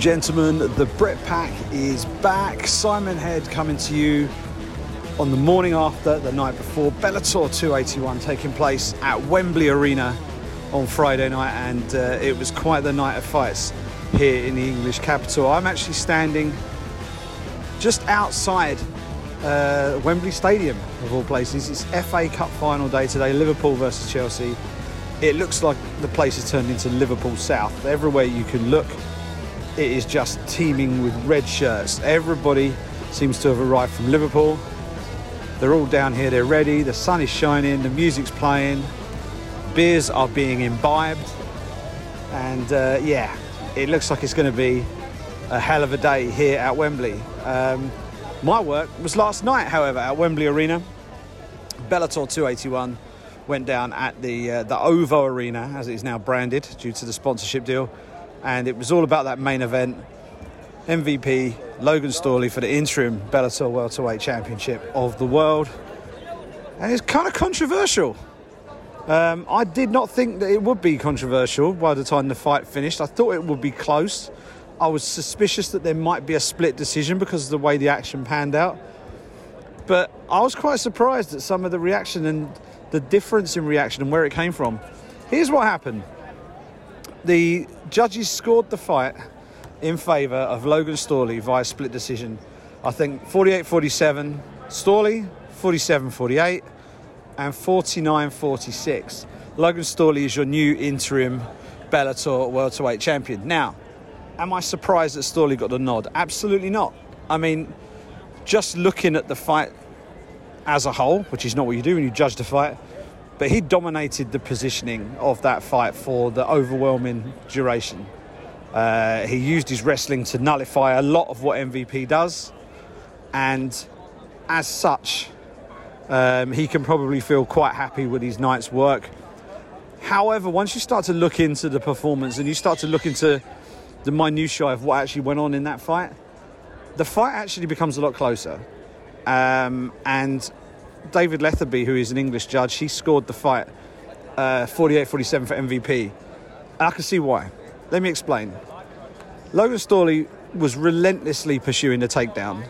And gentlemen, the Brit Pack is back. Simon Head coming to you on the morning after, the night before Bellator 281 taking place at Wembley Arena on Friday night, and uh, it was quite the night of fights here in the English capital. I'm actually standing just outside uh, Wembley Stadium, of all places. It's FA Cup final day today, Liverpool versus Chelsea. It looks like the place has turned into Liverpool South. Everywhere you can look, it is just teeming with red shirts. Everybody seems to have arrived from Liverpool. They're all down here, they're ready, the sun is shining, the music's playing, beers are being imbibed, and uh, yeah, it looks like it's going to be a hell of a day here at Wembley. Um, my work was last night, however, at Wembley Arena. Bellator 281 went down at the uh, the OVO Arena, as it is now branded, due to the sponsorship deal, and it was all about that main event. MVP Logan Storley for the interim Bellator Welterweight Championship of the world, and it's kind of controversial. Um, I did not think that it would be controversial by the time the fight finished. I thought it would be close. I was suspicious that there might be a split decision because of the way the action panned out. But I was quite surprised at some of the reaction and the difference in reaction and where it came from. Here's what happened the judges scored the fight in favour of Logan Storley via split decision. I think 48 47, Storley 47 48, and 49 46. Logan Storley is your new interim Bellator welterweight champion. Now, am I surprised that Storley got the nod? Absolutely not. I mean, just looking at the fight as a whole, which is not what you do when you judge the fight, but he dominated the positioning of that fight for the overwhelming duration. Uh, he used his wrestling to nullify a lot of what MVP does, and as such, um, he can probably feel quite happy with his night's work. However, once you start to look into the performance and you start to look into the minutiae of what actually went on in that fight, the fight actually becomes a lot closer. Um, and David Letherby, who is an English judge, he scored the fight uh, 48 47 for MVP. And I can see why. Let me explain. Logan Storley was relentlessly pursuing the takedown,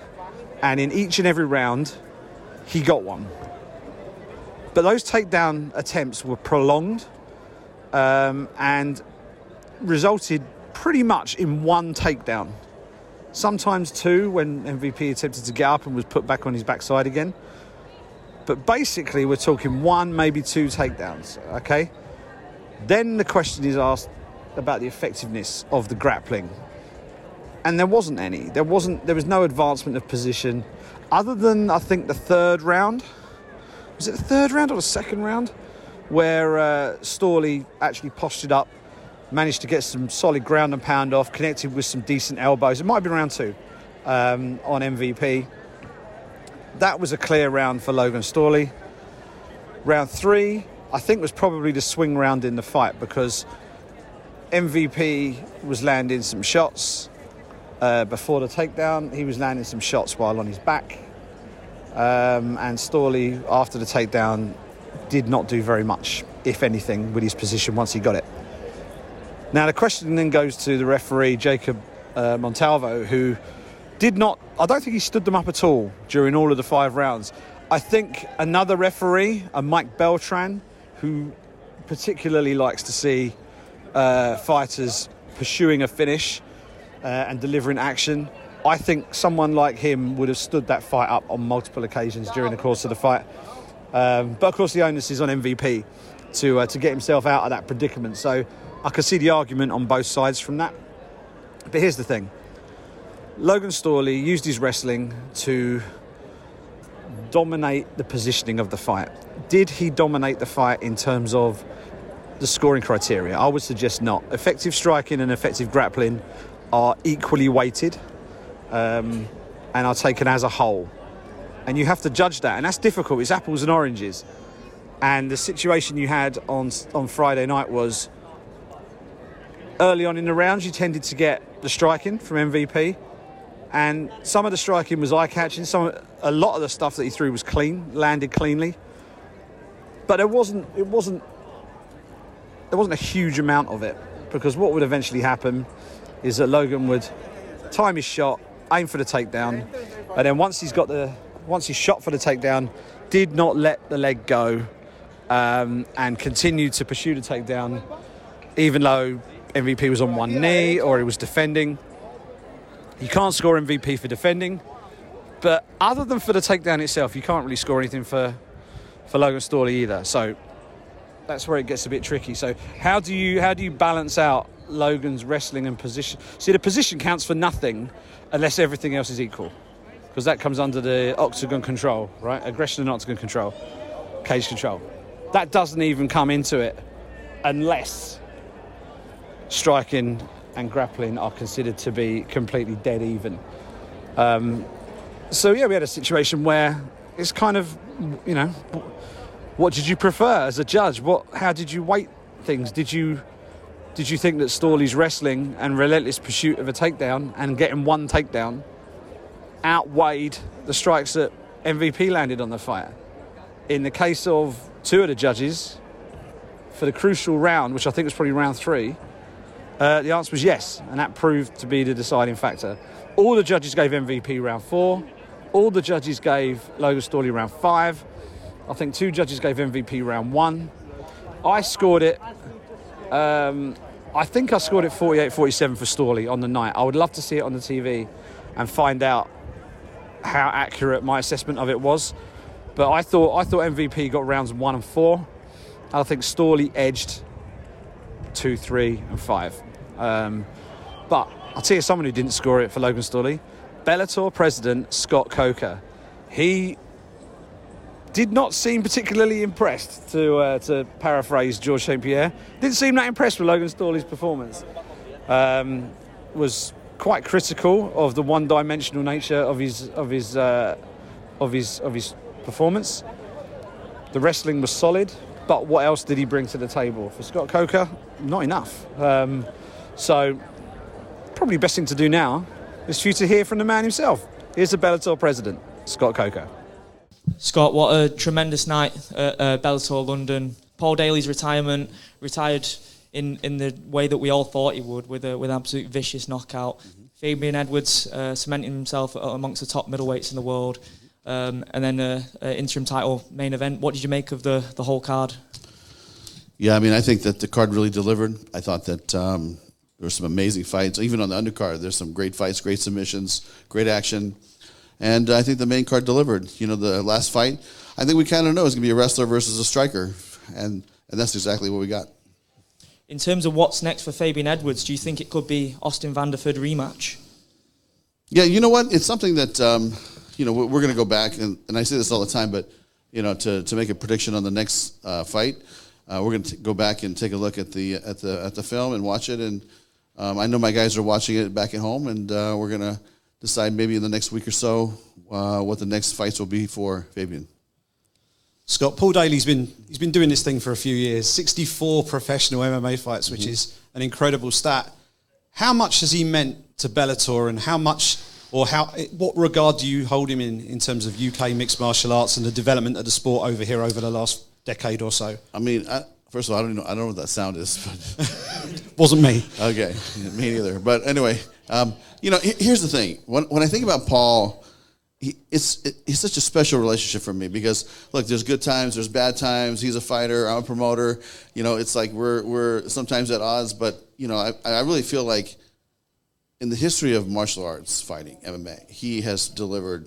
and in each and every round, he got one. But those takedown attempts were prolonged um, and resulted pretty much in one takedown. Sometimes two when MVP attempted to get up and was put back on his backside again. But basically, we're talking one, maybe two takedowns, okay? Then the question is asked about the effectiveness of the grappling. And there wasn't any. There wasn't there was no advancement of position other than I think the third round. Was it the third round or the second round? Where uh, Storley actually postured up, managed to get some solid ground and pound off, connected with some decent elbows. It might be round two um, on MVP. That was a clear round for Logan Storley. Round three, I think, was probably the swing round in the fight because MVP was landing some shots uh, before the takedown. He was landing some shots while on his back. Um, and Storley, after the takedown, did not do very much, if anything, with his position once he got it. Now, the question then goes to the referee, Jacob uh, Montalvo, who did not, I don't think he stood them up at all during all of the five rounds. I think another referee, a Mike Beltran, who particularly likes to see uh, fighters pursuing a finish uh, and delivering action. I think someone like him would have stood that fight up on multiple occasions during the course of the fight. Um, but of course, the onus is on MVP to uh, to get himself out of that predicament. So I can see the argument on both sides from that. But here's the thing: Logan Storley used his wrestling to dominate the positioning of the fight. Did he dominate the fight in terms of the scoring criteria? I would suggest not. Effective striking and effective grappling are equally weighted um, and are taken as a whole. And you have to judge that, and that's difficult. It's apples and oranges. And the situation you had on on Friday night was early on in the rounds, you tended to get the striking from MVP, and some of the striking was eye catching. Some a lot of the stuff that he threw was clean, landed cleanly, but it wasn't it wasn't there wasn't a huge amount of it because what would eventually happen is that Logan would time his shot, aim for the takedown, and then once he's got the once he's shot for the takedown, did not let the leg go um, and continued to pursue the takedown, even though MVP was on one knee or he was defending. You can't score MVP for defending, but other than for the takedown itself, you can't really score anything for for Logan Storley either. So that's where it gets a bit tricky. So how do you how do you balance out Logan's wrestling and position? See, the position counts for nothing unless everything else is equal, because that comes under the octagon control, right? Aggression and octagon control, cage control. That doesn't even come into it unless striking and grappling are considered to be completely dead even. Um, so yeah, we had a situation where it's kind of, you know, what did you prefer as a judge? What, how did you weight things? Did you, did you think that Storley's wrestling and relentless pursuit of a takedown and getting one takedown outweighed the strikes that MVP landed on the fight? In the case of two of the judges, for the crucial round, which I think was probably round three, uh, the answer was yes, and that proved to be the deciding factor. All the judges gave MVP round four. All the judges gave Logan Storley round five. I think two judges gave MVP round one. I scored it. Um, I think I scored it 48 47 for Storley on the night. I would love to see it on the TV and find out how accurate my assessment of it was. But I thought I thought MVP got rounds one and four. I think Storley edged two, three, and five. Um, but I'll tell you someone who didn't score it for Logan Storley. Bellator president Scott Coker. He did not seem particularly impressed, to, uh, to paraphrase George St. Pierre. Didn't seem that impressed with Logan Storley's performance. Um, was quite critical of the one dimensional nature of his, of, his, uh, of, his, of his performance. The wrestling was solid, but what else did he bring to the table? For Scott Coker, not enough. Um, so, probably best thing to do now is for you to hear from the man himself. Here's the Bellator president, Scott Coker. Scott, what a tremendous night at uh, Bellator London. Paul Daley's retirement, retired in, in the way that we all thought he would, with a with an absolute vicious knockout. Mm-hmm. Fabian Edwards uh, cementing himself amongst the top middleweights in the world, um, and then an interim title main event. What did you make of the, the whole card? Yeah, I mean, I think that the card really delivered. I thought that um, there were some amazing fights. Even on the undercard, there's some great fights, great submissions, great action. And I think the main card delivered. You know, the last fight, I think we kind of know it's going to be a wrestler versus a striker. And, and that's exactly what we got. In terms of what's next for Fabian Edwards, do you think it could be Austin Vanderford rematch? Yeah, you know what? It's something that, um, you know, we're going to go back, and, and I say this all the time, but, you know, to, to make a prediction on the next uh, fight, uh, we're going to go back and take a look at the, at the, at the film and watch it and – um, I know my guys are watching it back at home, and uh, we're going to decide maybe in the next week or so uh, what the next fights will be for Fabian. Scott, Paul Daley's been he's been doing this thing for a few years. 64 professional MMA fights, which mm-hmm. is an incredible stat. How much has he meant to Bellator, and how much or how what regard do you hold him in in terms of UK mixed martial arts and the development of the sport over here over the last decade or so? I mean, I, First of all, I don't know. I don't know what that sound is. But Wasn't me. Okay, me neither. But anyway, um, you know, here's the thing. When when I think about Paul, he, it's it, he's such a special relationship for me because look, there's good times, there's bad times. He's a fighter, I'm a promoter. You know, it's like we're we're sometimes at odds, but you know, I, I really feel like in the history of martial arts fighting, MMA, he has delivered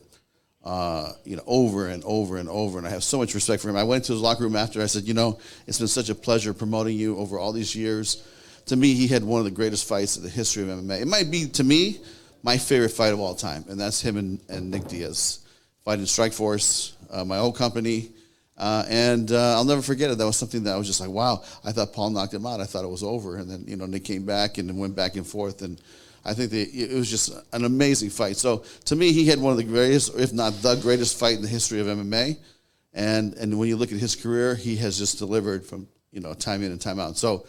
uh, you know, over and over and over. And I have so much respect for him. I went to his locker room after. I said, you know, it's been such a pleasure promoting you over all these years. To me, he had one of the greatest fights in the history of MMA. It might be, to me, my favorite fight of all time, and that's him and, and Nick Diaz fighting Strikeforce, uh, my old company. Uh, and uh, I'll never forget it. That was something that I was just like, wow. I thought Paul knocked him out. I thought it was over. And then, you know, Nick came back and went back and forth. And I think it was just an amazing fight. So to me, he had one of the greatest, if not the greatest fight in the history of MMA. And and when you look at his career, he has just delivered from you know time in and time out. So,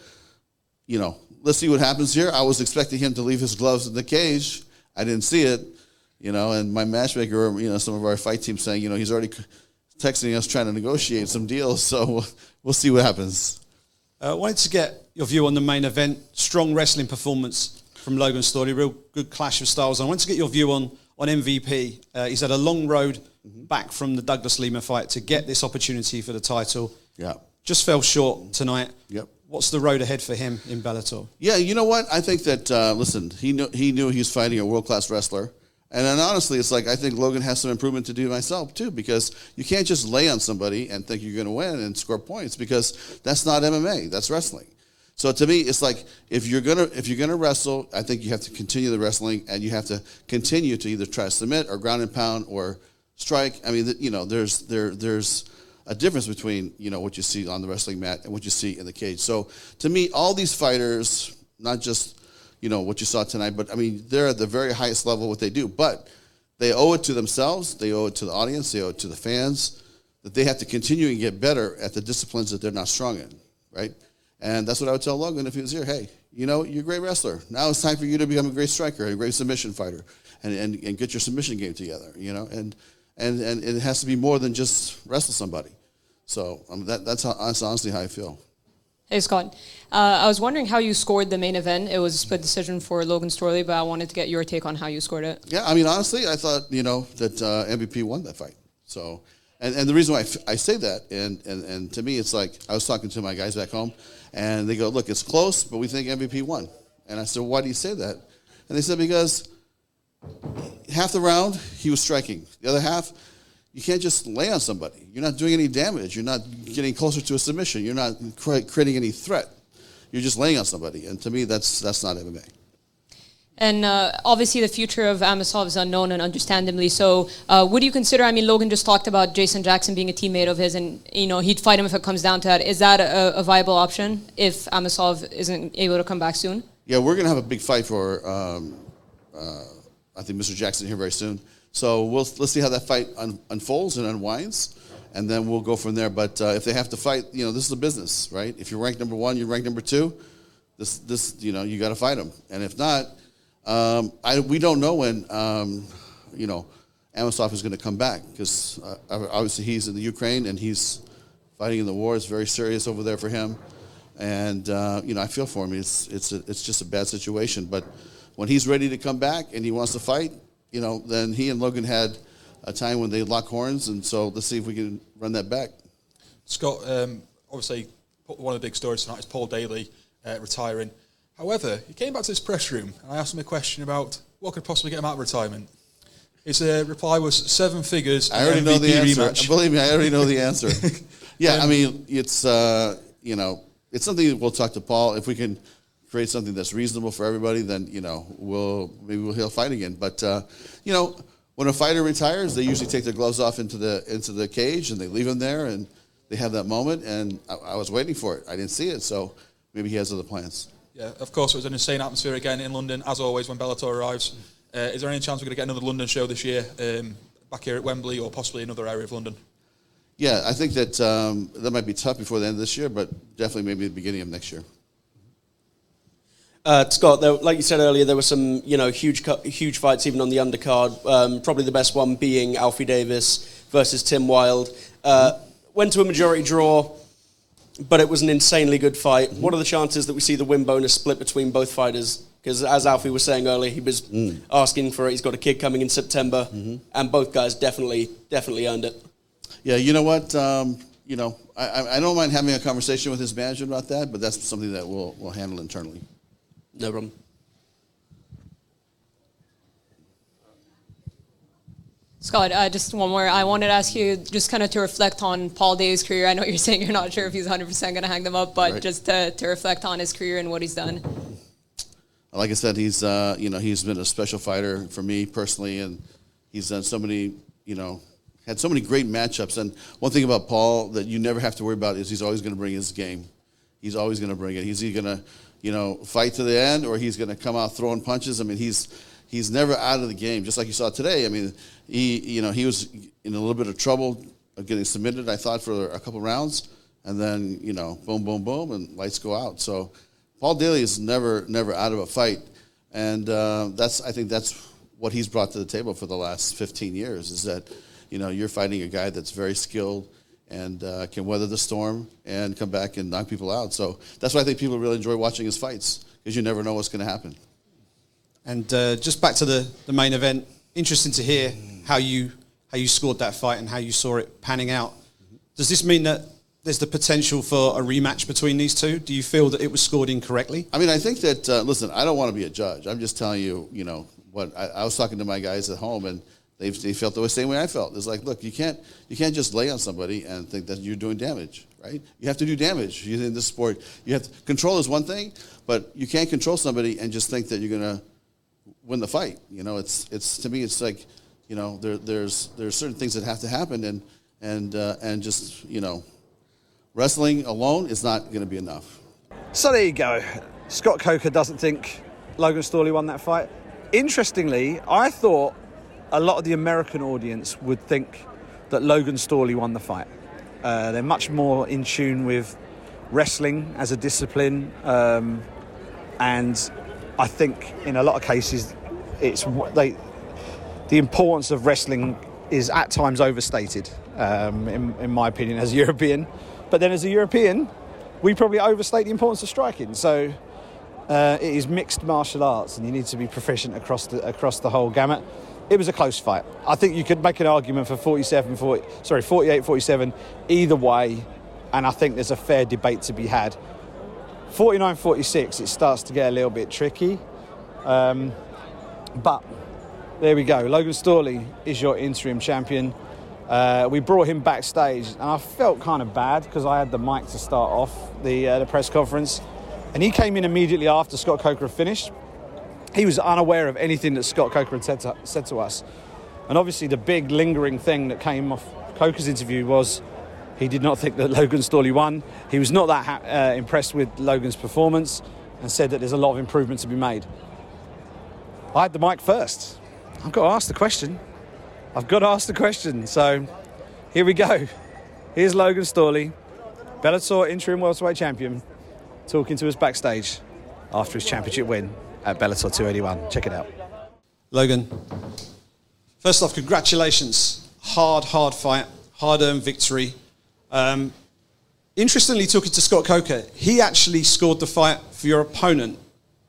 you know, let's see what happens here. I was expecting him to leave his gloves in the cage. I didn't see it, you know. And my matchmaker, you know, some of our fight team saying, you know, he's already texting us trying to negotiate some deals. So we'll see what happens. I wanted to get your view on the main event. Strong wrestling performance from Logan Storley, Real good clash of styles. I want to get your view on on MVP. Uh, he's had a long road back from the Douglas Lima fight to get this opportunity for the title. Yeah. Just fell short tonight. Yep. What's the road ahead for him in Bellator? Yeah, you know what? I think that uh, listen, he knew he knew he was fighting a world class wrestler, and then honestly, it's like I think Logan has some improvement to do myself too, because you can't just lay on somebody and think you're going to win and score points because that's not MMA, that's wrestling. So to me, it's like if you're gonna if you're gonna wrestle, I think you have to continue the wrestling and you have to continue to either try to submit or ground and pound or strike. I mean, you know, there's there there's a difference between you know what you see on the wrestling mat and what you see in the cage. So to me, all these fighters, not just you know what you saw tonight, but I mean they're at the very highest level what they do. But they owe it to themselves, they owe it to the audience, they owe it to the fans that they have to continue and get better at the disciplines that they're not strong in, right? And that's what I would tell Logan if he was here. Hey, you know, you're a great wrestler. Now it's time for you to become a great striker, a great submission fighter, and, and, and get your submission game together, you know? And, and, and it has to be more than just wrestle somebody. So um, that, that's, how, that's honestly how I feel. Hey Scott, uh, I was wondering how you scored the main event. It was a split decision for Logan Storley, but I wanted to get your take on how you scored it. Yeah, I mean, honestly, I thought, you know, that uh, MVP won that fight. So, and, and the reason why I, f- I say that, and, and, and to me, it's like I was talking to my guys back home, and they go, look, it's close, but we think MVP won. And I said, why do you say that? And they said, because half the round, he was striking. The other half, you can't just lay on somebody. You're not doing any damage. You're not getting closer to a submission. You're not creating any threat. You're just laying on somebody. And to me, that's, that's not MMA. And uh, obviously, the future of Amosov is unknown, and understandably so. Uh, would you consider? I mean, Logan just talked about Jason Jackson being a teammate of his, and you know he'd fight him if it comes down to that. Is that a, a viable option if Amosov isn't able to come back soon? Yeah, we're going to have a big fight for, um, uh, I think, Mr. Jackson here very soon. So we'll, let's see how that fight un- unfolds and unwinds, and then we'll go from there. But uh, if they have to fight, you know, this is a business, right? If you're ranked number one, you're ranked number two. This, this, you know, you got to fight them. And if not, um, I, we don't know when, um, you know, Amosov is going to come back because uh, obviously he's in the Ukraine and he's fighting in the war. It's very serious over there for him. And uh, you know, I feel for him. It's it's a, it's just a bad situation. But when he's ready to come back and he wants to fight, you know, then he and Logan had a time when they lock horns, and so let's see if we can run that back. Scott, um, obviously, one of the big stories tonight is Paul Daley uh, retiring. However, he came back to his press room, and I asked him a question about what could possibly get him out of retirement. His uh, reply was seven figures. I already know the answer. rematch. Believe me, I already know the answer. yeah, I mean, it's uh, you know, it's something that we'll talk to Paul if we can create something that's reasonable for everybody. Then you know, we'll maybe we'll he'll fight again. But uh, you know, when a fighter retires, they usually take their gloves off into the into the cage and they leave them there, and they have that moment. And I, I was waiting for it. I didn't see it, so maybe he has other plans. Yeah, of course, it was an insane atmosphere again in London, as always, when Bellator arrives. Uh, is there any chance we're going to get another London show this year, um, back here at Wembley, or possibly another area of London? Yeah, I think that um, that might be tough before the end of this year, but definitely maybe the beginning of next year. Uh, Scott, there, like you said earlier, there were some you know huge huge fights even on the undercard. Um, probably the best one being Alfie Davis versus Tim Wilde. Uh, went to a majority draw, but it was an insanely good fight. What are the chances that we see the win bonus split between both fighters? Because as Alfie was saying earlier, he was asking for it. He's got a kid coming in September, and both guys definitely definitely earned it. Yeah, you know what? Um, you know, I, I- I don't mind having a conversation with his manager about that, but that's something that we'll, we'll handle internally. No problem. Scott, uh, just one more. I wanted to ask you just kind of to reflect on Paul Daley's career. I know you're saying you're not sure if he's 100% going to hang them up, but Right. just to, to reflect on his career and what he's done. Like I said, he's uh, you know he's been a special fighter for me personally, and he's done so many you know had so many great matchups. And one thing about Paul that you never have to worry about is he's always going to bring his game. He's always going to bring it. He's either going to you know fight to the end or he's going to come out throwing punches. I mean he's he's never out of the game. Just like you saw today. I mean he you know he was in a little bit of trouble of getting submitted. I thought for a couple rounds, and then you know boom boom boom and lights go out. So. Paul Daley is never never out of a fight, and uh, that's I think that's what he's brought to the table for the last 15 years. Is that you know you're fighting a guy that's very skilled and uh, can weather the storm and come back and knock people out. So that's why I think people really enjoy watching his fights because you never know what's going to happen. And uh, just back to the, the main event. Interesting to hear how you how you scored that fight and how you saw it panning out. Does this mean that there's the potential for a rematch between these two? Do you feel that it was scored incorrectly? I mean, I think that uh, listen, I don't want to be a judge. I'm just telling you, you know, what I, I was talking to my guys at home, and they they felt the same way I felt. It's like, look, you can't you can't just lay on somebody and think that you're doing damage, right? You have to do damage You in this sport. You have to, control is one thing, but you can't control somebody and just think that you're gonna win the fight. You know, it's it's to me, it's like, you know, there, there's there's certain things that have to happen, and and uh, and just you know, wrestling alone is not going to be enough. So there you go. Scott Coker doesn't think Logan Storley won that fight. Interestingly, I thought a lot of the American audience would think that Logan Storley won the fight. Uh, they're much more in tune with wrestling as a discipline, um, and I think in a lot of cases, it's they the importance of wrestling is at times overstated, um, in, in my opinion, as a European. But then, as a European, we probably overstate the importance of striking. So uh, it is mixed martial arts, and you need to be proficient across the across the whole gamut. It was a close fight. I think you could make an argument for 47, 40, sorry, 48, 47, either way, and I think there's a fair debate to be had. 49, 46, it starts to get a little bit tricky, um, but there we go. Logan Storley is your interim champion. Uh, we brought him backstage, and I felt kind of bad because I had the mic to start off the, uh, the press conference, and he came in immediately after Scott Coker finished. He was unaware of anything that Scott Coker had said to, said to us, and obviously the big lingering thing that came off Coker's interview was he did not think that Logan Storley won. He was not that ha- uh, impressed with Logan's performance, and said that there's a lot of improvement to be made. I had the mic first. I've got to ask the question. I've got to ask the question. So here we go. Here's Logan Storley, Bellator interim welterweight champion, talking to us backstage after his championship win at Bellator 281. Check it out. Logan, first off, congratulations. Hard, hard fight, hard earned victory. Um, interestingly, talking to Scott Coker, he actually scored the fight for your opponent,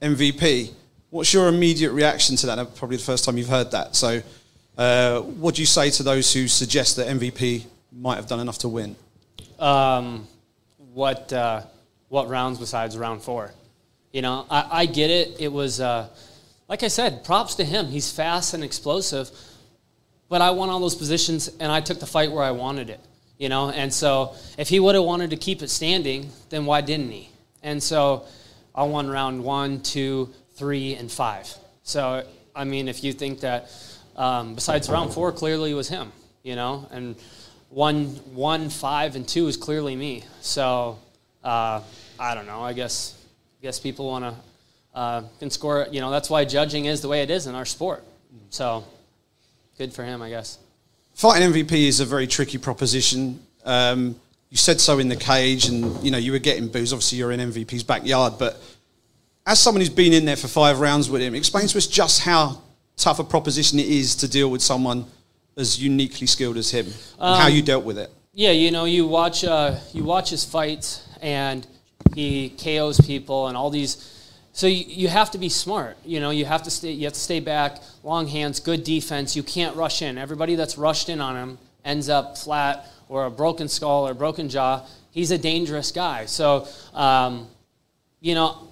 MVP. What's your immediate reaction to that? Probably the first time you've heard that. So, uh, what do you say to those who suggest that MVP might have done enough to win? Um, what uh, what rounds besides round four? You know, I, I get it. It was uh, like I said, props to him. He's fast and explosive. But I won all those positions, and I took the fight where I wanted it. You know, and so if he would have wanted to keep it standing, then why didn't he? And so I won round one, two, three, and five. So I mean, if you think that um, besides round four, clearly it was him. You know, and one, one, five, and two is clearly me. So uh, I don't know. I guess I guess people want to uh, can score. You know, that's why judging is the way it is in our sport. So good for him, I guess. Fighting MVP is a very tricky proposition. Um, you said so in the cage, and you know you were getting booze. Obviously, you're in MVP's backyard, but as someone who's been in there for five rounds with him, explain to us just how tough a proposition it is to deal with someone as uniquely skilled as him, and how you dealt with it. Yeah, you know, you watch uh, you watch his fights, and he KOs people, and all these. So you, you have to be smart. You know, you have to stay. You have to stay back, long hands, good defense. You can't rush in. Everybody that's rushed in on him ends up flat or a broken skull or broken jaw. He's a dangerous guy. So, um, you know,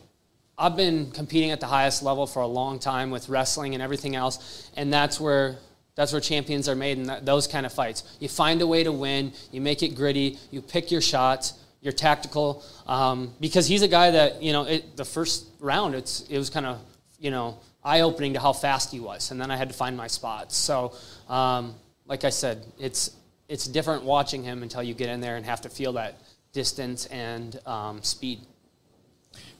I've been competing at the highest level for a long time with wrestling and everything else, and that's where that's where champions are made in those kind of fights. You find a way to win. You make it gritty. You pick your shots. You're tactical. Um, because he's a guy that you know. It, the first round, it's it was kind of you know eye opening to how fast he was, and then I had to find my spots. So, um, like I said, it's it's different watching him until you get in there and have to feel that distance and um, speed.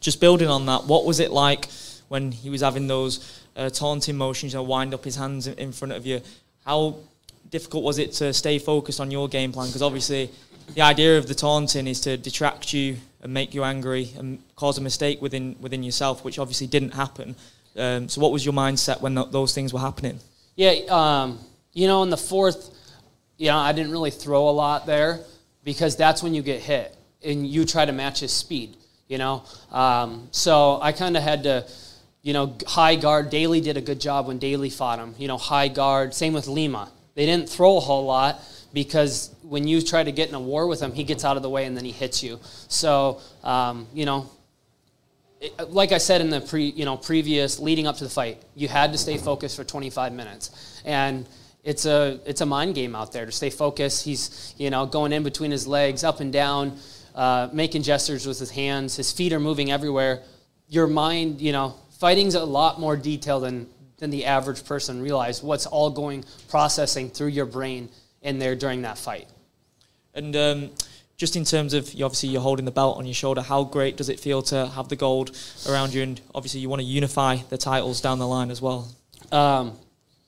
Just building on that, what was it like when he was having those uh, taunting motions, you know, wind up his hands in front of you? How difficult was it to stay focused on your game plan? Because obviously, the idea of the taunting is to detract you and make you angry and cause a mistake within within yourself, which obviously didn't happen. Um, so, what was your mindset when th- those things were happening? Yeah, um, you know, in the fourth, you know, I didn't really throw a lot there because that's when you get hit and you try to match his speed, you know. Um, so I kind of had to you know, high guard. Daley did a good job when Daley fought him. You know, high guard. Same with Lima. They didn't throw a whole lot because when you try to get in a war with him, he gets out of the way and then he hits you. So, um, you know, it, like I said in the pre, you know, previous leading up to the fight, you had to stay focused for 25 minutes, and it's a it's a mind game out there to stay focused. He's you know going in between his legs, up and down, uh, making gestures with his hands. His feet are moving everywhere. Your mind, you know, fighting's a lot more detailed than than the average person realize. What's all going processing through your brain in there during that fight. And um, just in terms of you obviously you're holding the belt on your shoulder, how great does it feel to have the gold around you? And obviously you want to unify the titles down the line as well. Um,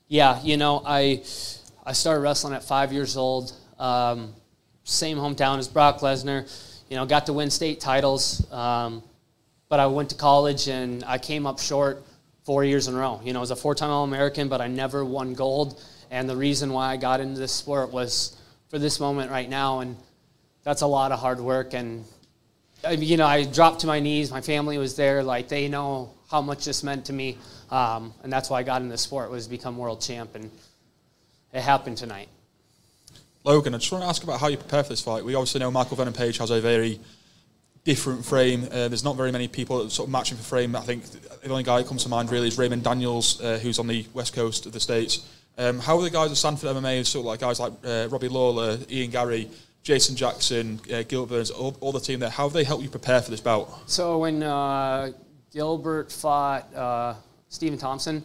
yeah, you know, I I started wrestling at five years old. Um, same hometown as Brock Lesnar. You know, got to win state titles. Um, but I went to college and I came up short four years in a row. You know, I was a four-time All-American, but I never won gold. And the reason why I got into this sport was for this moment right now. And that's a lot of hard work. And, you know, I dropped to my knees. My family was there. Like, they know how much this meant to me. Um, and that's why I got into this sport was become world champ. And it happened tonight. Logan, I just want to ask about how you prepare for this fight. We obviously know Michael Venom Page has a very different frame. Uh, there's not very many people sort of matching for frame. I think the only guy that comes to mind really is Raymond Daniels, uh, who's on the west coast of the states. Um, how are the guys at Sanford MMA, sort of like guys like uh, Robbie Lawler, Ian Garry, Jason Jackson, uh, Gilbert Burns, all, all, the team there? How have they helped you prepare for this bout? So when uh, Gilbert fought uh, Stephen Thompson,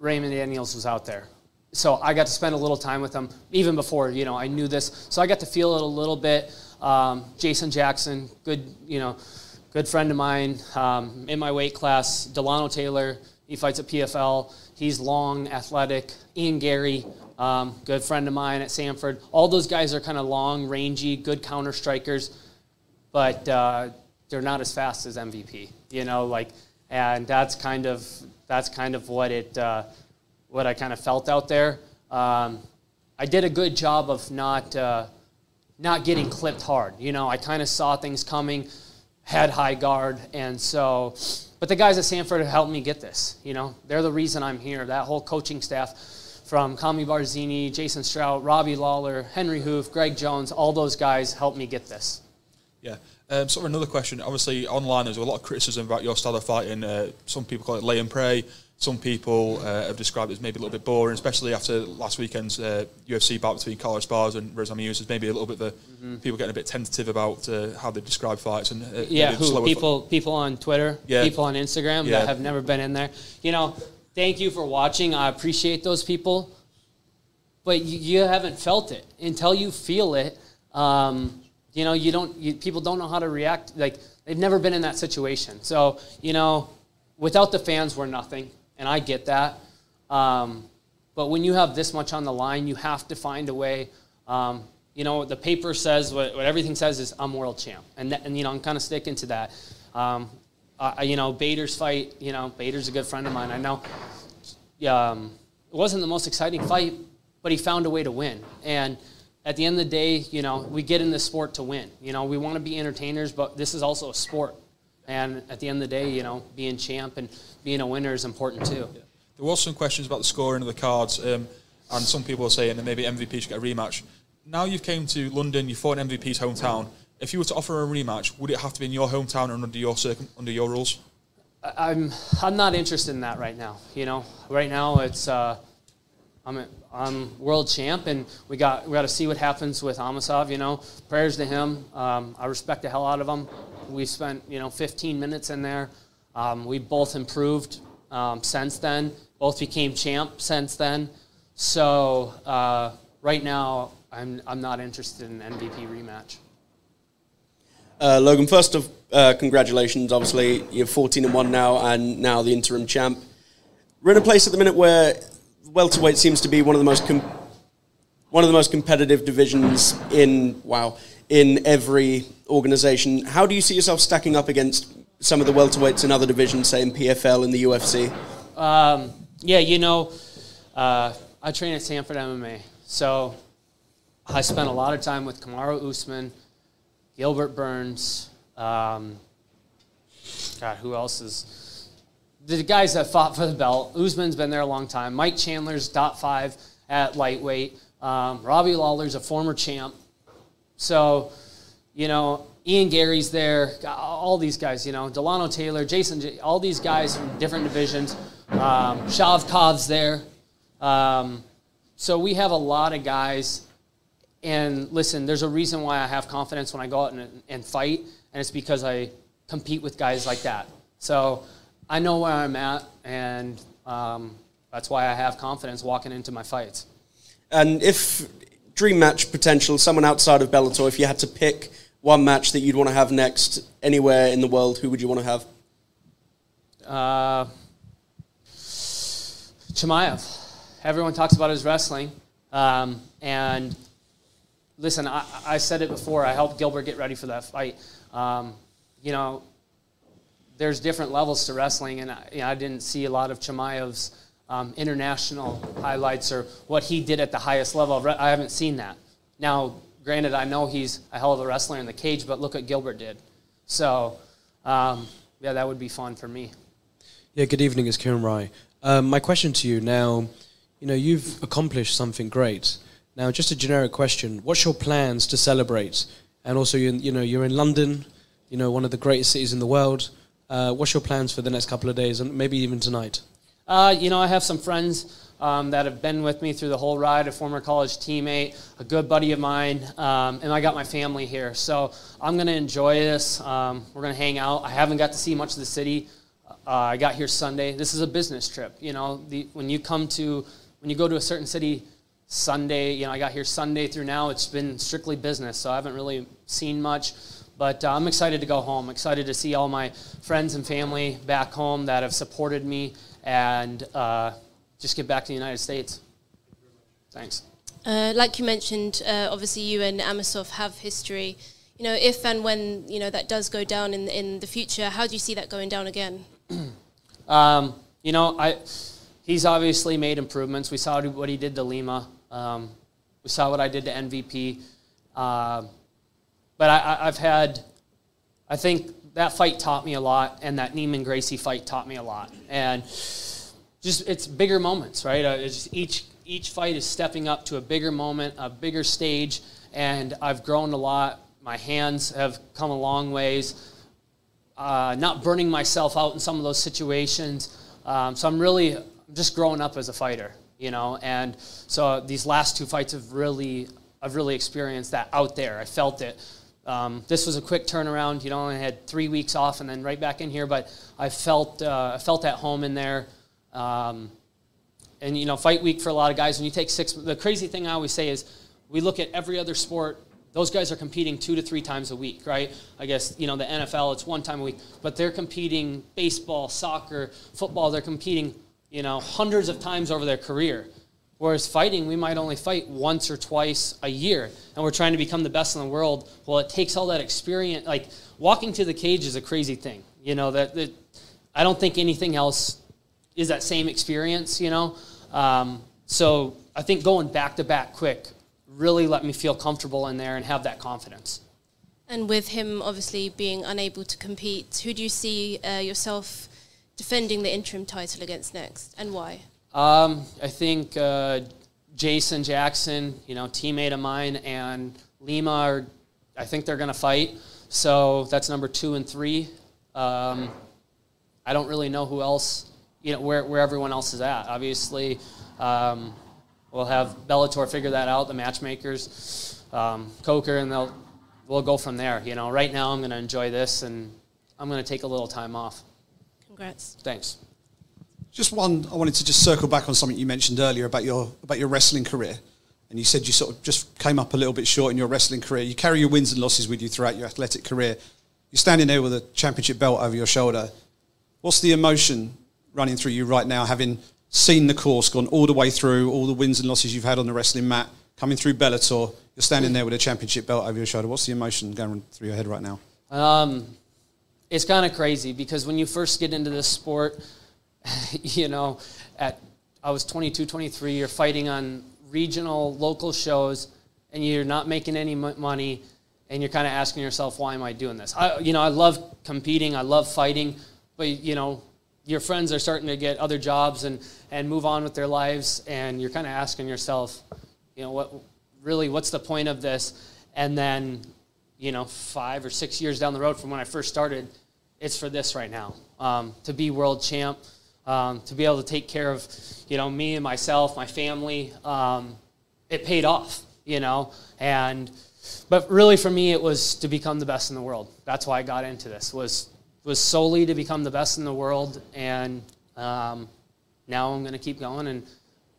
Raymond Daniels was out there. So I got to spend a little time with him even before you know I knew this. So I got to feel it a little bit. Um, Jason Jackson, good, you know, good friend of mine um, in my weight class. Dilano Taylor, he fights at PFL. He's long, athletic. Ian Garry, um, good friend of mine at Sanford. All those guys are kind of long, rangy, good counter strikers, but uh, they're not as fast as MVP. You know, like, and that's kind of that's kind of what it uh, what I kind of felt out there. Um, I did a good job of not. Uh, not getting clipped hard. You know, I kind of saw things coming, had high guard, and so. But the guys at Sanford have helped me get this. You know, they're the reason I'm here. That whole coaching staff, from Kami Barzini, Jason Strout, Robbie Lawler, Henri Hooft, Greg Jones, all those guys helped me get this. Yeah. Um, sort of another question. Obviously, online there's a lot of criticism about your style of fighting. Uh, some people call it lay and pray. Some people uh, have described it as maybe a little bit boring, especially after last weekend's uh, UFC bout between Carla Esparza and Rose Namajunas. There's maybe a little bit of mm-hmm. people getting a bit tentative about uh, how they describe fights and uh, yeah, who, people people on Twitter, yeah. people on Instagram yeah. that have never been in there. You know, thank you for watching. I appreciate those people, but you, you haven't felt it until you feel it. Um, you know, you don't. You, people don't know how to react. Like they've never been in that situation. So you know, without the fans, we're nothing and I get that. Um, but when you have this much on the line, you have to find a way. Um, you know, the paper says what, what, everything says is I'm world champ, and that, and you know I'm kind of sticking to that. Um, I, you know, Bader's fight. You know, Bader's a good friend of mine. I know. Um, it wasn't the most exciting fight, but he found a way to win. And at the end of the day, you know, we get in this sport to win. You know, we want to be entertainers, but this is also a sport. And at the end of the day, you know, being champ and being a winner is important too. Yeah. There was some questions about the scoring of the cards, um, and some people are saying that maybe MVP should get a rematch. Now you've came to London, you fought in MVP's hometown. If you were to offer a rematch, would it have to be in your hometown and under your circum- under your rules? I'm I'm not interested in that right now. You know, right now it's uh, I'm a, I'm world champ, and we got we got to see what happens with Amosov. You know, prayers to him. Um, I respect the hell out of him. We spent you know 15 minutes in there. Um, we both improved um, since then. Both became champ since then. So uh, right now, I'm I'm not interested in MVP rematch. Uh, Logan, first of uh, congratulations. Obviously, you're 14 and one now, and now the interim champ. We're in a place at the minute where welterweight seems to be one of the most com- one of the most competitive divisions in wow in every organization. How do you see yourself stacking up against some of the welterweights in other divisions, say in PFL and the UFC? Um, yeah, you know, uh, I train at Sanford MMA, so I spent a lot of time with Kamaru Usman, Gilbert Burns. Um, God, who else is? the guys that fought for the belt, Usman's been there a long time. Mike Chandler's top five at lightweight. Um, Robbie Lawler's a former champ. So, you know, Ian Garry's there. All these guys, you know, Dilano Taylor, Jason, all these guys from different divisions. Um, Shavkav's there. Um, so we have a lot of guys. And listen, there's a reason why I have confidence when I go out and, and fight, and it's because I compete with guys like that. So I know where I'm at, and um, that's why I have confidence walking into my fights. And if dream match potential, someone outside of Bellator, if you had to pick one match that you'd want to have next anywhere in the world, who would you want to have? Uh, Chimaev. Everyone talks about his wrestling. Um, and listen, I, I, said it before. I helped Gilbert get ready for that fight. Um, you know, there's different levels to wrestling, and I, you know, I didn't see a lot of Chimaev's um, international highlights or what he did at the highest level. I haven't seen that. Now, granted, I know he's a hell of a wrestler in the cage, but look what Gilbert did. So, um, yeah, that would be fun for me. Yeah, good evening. It's Kieran Rai. Um, my question to you now, you know, you've accomplished something great. Now, just a generic question: What's your plans to celebrate? And also, you, you know, you're in London, you know, one of the greatest cities in the world. Uh, what's your plans for the next couple of days, and maybe even tonight? Uh, you know, I have some friends um, that have been with me through the whole ride, a former college teammate, a good buddy of mine, um, and I got my family here. So I'm going to enjoy this. Um, we're going to hang out. I haven't got to see much of the city. Uh, I got here Sunday. This is a business trip. You know, the, when you come to, when you go to a certain city Sunday, you know, I got here Sunday through now, it's been strictly business, so I haven't really seen much. But uh, I'm excited to go home. Excited to see all my friends and family back home that have supported me and uh, just get back to the United States. Thanks. Uh, like you mentioned, uh, obviously you and Amosov have history. You know, if and when you know that does go down in in the future, how do you see that going down again? um, you know, I he's obviously made improvements. We saw what he did to Lima. Um, we saw what I did to MVP. Uh, but I, have had, I think that fight taught me a lot, and that Neiman Gracie fight taught me a lot. And just it's bigger moments, right? Uh, each each fight is stepping up to a bigger moment, a bigger stage, and I've grown a lot. My hands have come a long ways. Uh, not burning myself out in some of those situations. Um, so I'm really just growing up as a fighter, you know. And so these last two fights have really, I've really experienced that out there. I felt it. Um, this was a quick turnaround. You know, I had three weeks off and then right back in here, but I felt uh, I felt at home in there. Um, and you know, fight week for a lot of guys. When you take six, the crazy thing I always say is, we look at every other sport. Those guys are competing two to three times a week, right? I guess you know the NFL, it's one time a week, but they're competing baseball, soccer, football. They're competing, you know, hundreds of times over their career. Whereas fighting, we might only fight once or twice a year, and we're trying to become the best in the world. Well, it takes all that experience. Like walking to the cage is a crazy thing. You know that, that I don't think anything else is that same experience. You know, um, so I think going back to back quick really let me feel comfortable in there and have that confidence. And with him obviously being unable to compete, who do you see uh, yourself defending the interim title against next, and why? Um, I think uh, Jason Jackson, you know, teammate of mine, and Lima are, I think they're going to fight. So that's number two and three. Um, I don't really know who else, you know, where, where everyone else is at. Obviously, um, we'll have Bellator figure that out, the matchmakers, um, Coker, and they'll, we'll go from there. You know, right now I'm going to enjoy this, and I'm going to take a little time off. Congrats. Thanks. Just one, I wanted to just circle back on something you mentioned earlier about your about your wrestling career, and you said you sort of just came up a little bit short in your wrestling career. You carry your wins and losses with you throughout your athletic career. You're standing there with a championship belt over your shoulder. What's the emotion running through you right now, having seen the course, gone all the way through, all the wins and losses you've had on the wrestling mat, coming through Bellator, you're standing there with a championship belt over your shoulder. What's the emotion going through your head right now? Um, it's kind of crazy because when you first get into this sport, you know, at I was 22, 23, you're fighting on regional, local shows, and you're not making any money, and you're kind of asking yourself, why am I doing this? I, you know, I love competing, I love fighting, but you know, your friends are starting to get other jobs and, and move on with their lives, and you're kind of asking yourself, you know, what really, what's the point of this? And then, you know, five or six years down the road from when I first started, it's for this right now um, to be world champ, um, to be able to take care of, you know, me and myself, my family. Um, it paid off, you know, and but really for me, it was to become the best in the world. That's why I got into this. Was was solely to become the best in the world, and um, now I'm going to keep going. And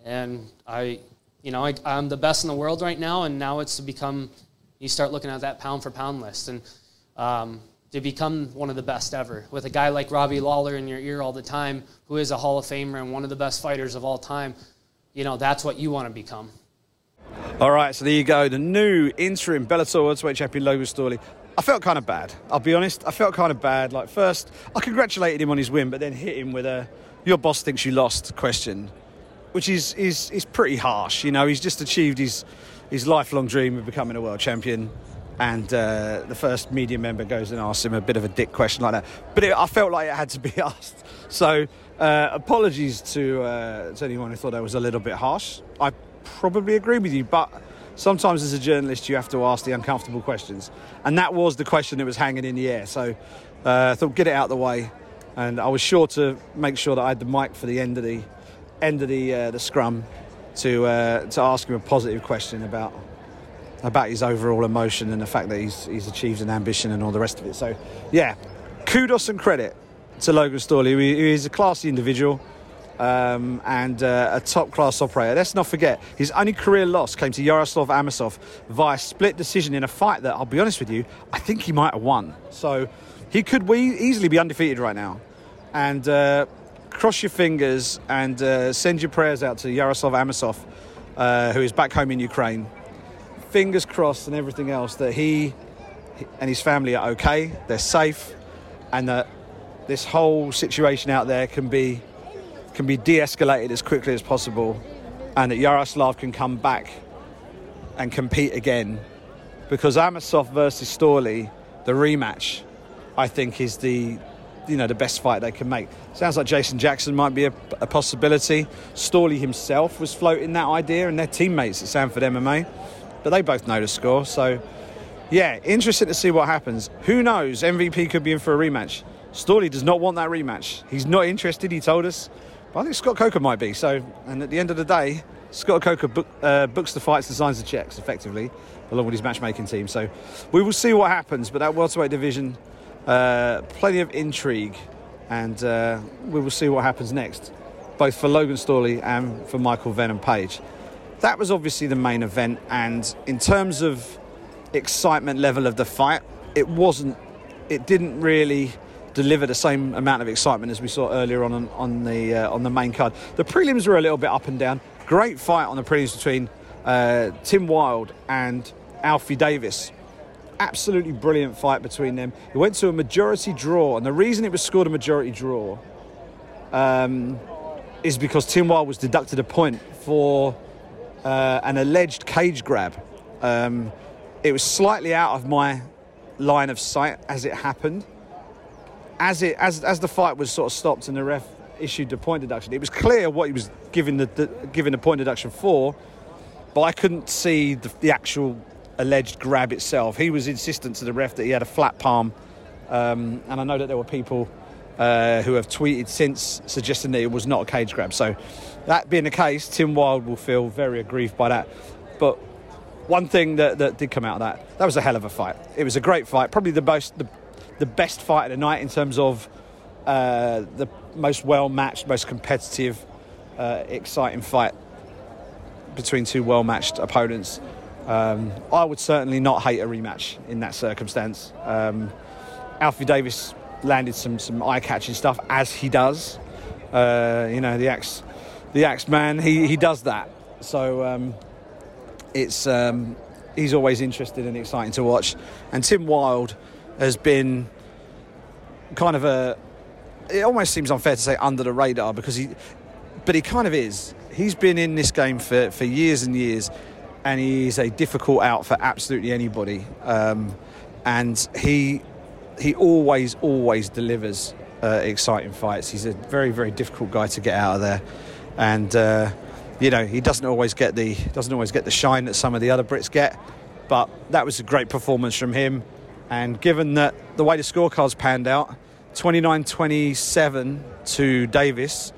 and I, you know, I, I'm the best in the world right now, and now it's to become. You start looking at that pound for pound list, and um, to become one of the best ever with a guy like Robbie Lawler in your ear all the time, who is a Hall of Famer and one of the best fighters of all time. You know, that's what you want to become. All right, so there you go. The new interim Bellator Welterweight Champion Logan Storley. I felt kind of bad. I'll be honest. I felt kind of bad. Like first, I congratulated him on his win, but then hit him with a "your boss thinks you lost" question, which is is is pretty harsh. You know, he's just achieved his his lifelong dream of becoming a world champion, and uh, the first media member goes and asks him a bit of a dick question like that. But it, I felt like it had to be asked. So uh, apologies to uh, to anyone who thought I was a little bit harsh. I probably agree with you, but sometimes as a journalist you have to ask the uncomfortable questions, and that was the question that was hanging in the air. So uh, I thought get it out of the way, and I was sure to make sure that I had the mic for the end of the end of the uh, the scrum to uh, to ask him a positive question about about his overall emotion and the fact that he's he's achieved an ambition and all the rest of it. So yeah, kudos and credit to Logan Storley. He- He's a classy individual um, and uh, a top class operator. Let's not forget, his only career loss came to Yaroslav Amosov via split decision in a fight that, I'll be honest with you, I think he might have won. So he could we easily be undefeated right now. And uh, cross your fingers and uh, send your prayers out to Yaroslav Amosov, uh, who is back home in Ukraine. Fingers crossed and everything else that he and his family are okay, they're safe, and that this whole situation out there can be can be de-escalated as quickly as possible, and that Yaroslav can come back and compete again. Because Amosov versus Storley, the rematch, I think is the you know the best fight they can make. Sounds like Jason Jackson might be a, a possibility. Storley himself was floating that idea, and their teammates at Sanford MMA, but they both know the score. So yeah, interesting to see what happens. Who knows? MVP could be in for a rematch. Storley does not want that rematch. He's not interested. He told us. But I think Scott Coker might be. So, and at the end of the day, Scott Coker book, uh, books the fights and signs the checks effectively, along with his matchmaking team. So, we will see what happens. But that welterweight division, uh, plenty of intrigue, and uh, we will see what happens next, both for Logan Storley and for Michael Venom Page. That was obviously the main event, and in terms of excitement level of the fight, it wasn't. It didn't really deliver the same amount of excitement as we saw earlier on on, the uh, on the main card. The prelims were a little bit up and down. Great fight on the prelims between uh, Tim Wilde and Alfie Davis. Absolutely brilliant fight between them. It went to a majority draw, and the reason it was scored a majority draw um, is because Tim Wilde was deducted a point for uh, an alleged cage grab. Um, it was slightly out of my line of sight as it happened. As it as as the fight was sort of stopped and the ref issued the point deduction, it was clear what he was giving the, the giving the point deduction for, but I couldn't see the, the actual alleged grab itself. He was insistent to the ref that he had a flat palm, um, and I know that there were people uh, who have tweeted since suggesting that it was not a cage grab. So, that being the case, Tim Wilde will feel very aggrieved by that. But one thing that, that did come out of that, that was a hell of a fight. It was a great fight, probably the most the, the best fight of the night in terms of uh, the most well matched, most competitive, uh, exciting fight between two well matched opponents. Um, I would certainly not hate a rematch in that circumstance. Um, Alfie Davis landed some some eye catching stuff as he does. Uh, you know the axe, the axe man. He he does that. So um, it's um, he's always interested and exciting to watch. And Tim Wilde has been kind of a. It almost seems unfair to say under the radar because he, but he kind of is. He's been in this game for, for years and years, and he is a difficult out for absolutely anybody. Um, and he he always, always delivers uh, exciting fights. He's a very, very difficult guy to get out of there, and uh, you know he doesn't always get the doesn't always get the shine that some of the other Brits get. But that was a great performance from him, and given that the way the scorecards panned out, 29-27 to Davis,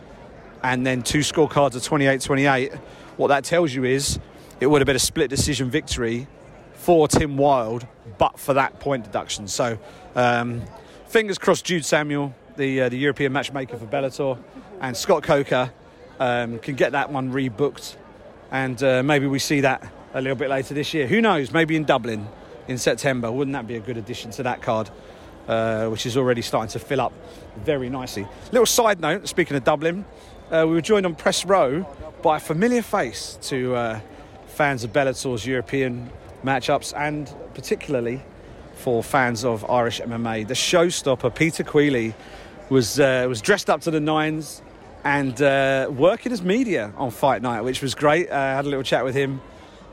and then two scorecards of 28-28, what that tells you is it would have been a split decision victory for Tim Wilde, but for that point deduction. So, um, fingers crossed, Jude Samuel, the uh, the European matchmaker for Bellator, and Scott Coker um, can get that one rebooked, and uh, maybe we see that a little bit later this year. Who knows? Maybe in Dublin in September. Wouldn't that be a good addition to that card? Uh, which is already starting to fill up very nicely. Little side note, speaking of Dublin, uh, we were joined on press row by a familiar face to uh, fans of Bellator's European matchups and particularly for fans of Irish MMA. The showstopper, Peter Queally, was, uh, was dressed up to the nines and uh, working as media on Fight Night, which was great. Uh, I had a little chat with him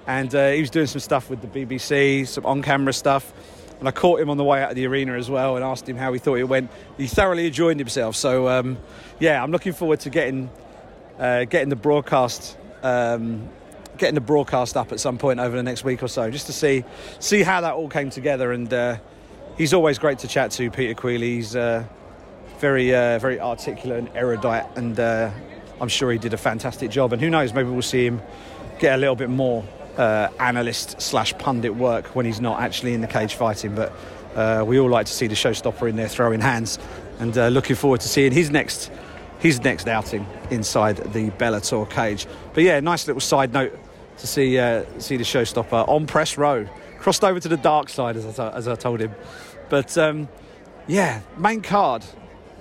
and uh, he was doing some stuff with the BBC, some on camera stuff. And I caught him on the way out of the arena as well and asked him how he thought it went. He thoroughly enjoyed himself. So, um, yeah, I'm looking forward to getting, uh, getting the broadcast. Um, getting the broadcast up at some point over the next week or so, just to see see how that all came together. And uh, he's always great to chat to, Peter Queally. He's uh, very uh, very articulate and erudite, and uh, I'm sure he did a fantastic job. And who knows, maybe we'll see him get a little bit more uh, analyst slash pundit work when he's not actually in the cage fighting. But uh, we all like to see the showstopper in there throwing hands, and uh, looking forward to seeing his next his next outing inside the Bellator cage. But yeah, nice little side note to see uh, see the showstopper on press row. Crossed over to the dark side, as I, as I told him. But um, yeah, main card.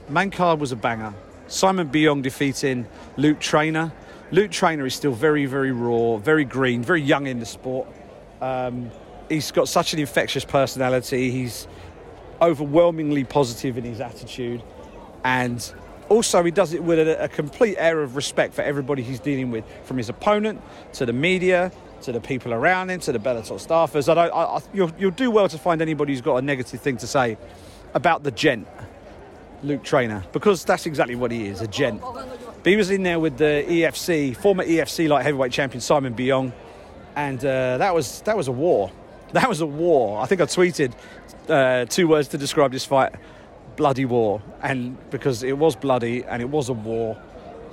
Main card was a banger. Simon Biyong defeating Luke Trainer. Luke Trainer is still very, very raw, very green, very young in the sport. Um, he's got such an infectious personality. He's overwhelmingly positive in his attitude, and also he does it with a, a complete air of respect for everybody he's dealing with, from his opponent to the media to the people around him to the Bellator staffers. I don't, I, I, you'll, you'll do well to find anybody who's got a negative thing to say about the gent, Luke Trainer, because that's exactly what he is, a gent. But he was in there with the EFC, former EFC light heavyweight champion Simon Biyong, and uh, that was that was a war. That was a war. I think I tweeted uh, two words to describe this fight: bloody war. And because it was bloody and it was a war,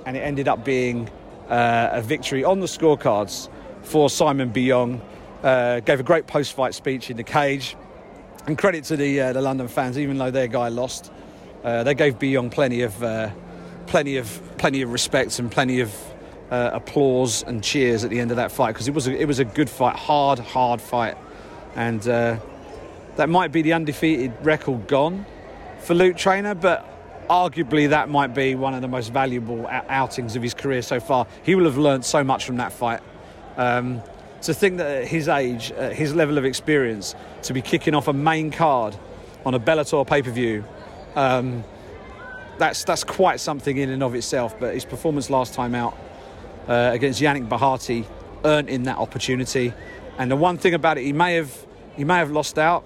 and it ended up being uh, a victory on the scorecards for Simon Biyong. Uh, gave a great post-fight speech in the cage, and credit to the uh, the London fans, even though their guy lost, uh, they gave Biyong plenty of uh, plenty of plenty of respect and plenty of uh, applause and cheers at the end of that fight because it was a, it was a good fight, hard, hard fight, and uh, that might be the undefeated record gone for Luke Trainer, but arguably that might be one of the most valuable outings of his career so far. He will have learned so much from that fight. Um, to think that at his age, at his level of experience, to be kicking off a main card on a Bellator pay per view, um, that's that's quite something in and of itself. But his performance last time out uh, against Yannick Bahati earned him that opportunity. And the one thing about it, he may have he may have lost out.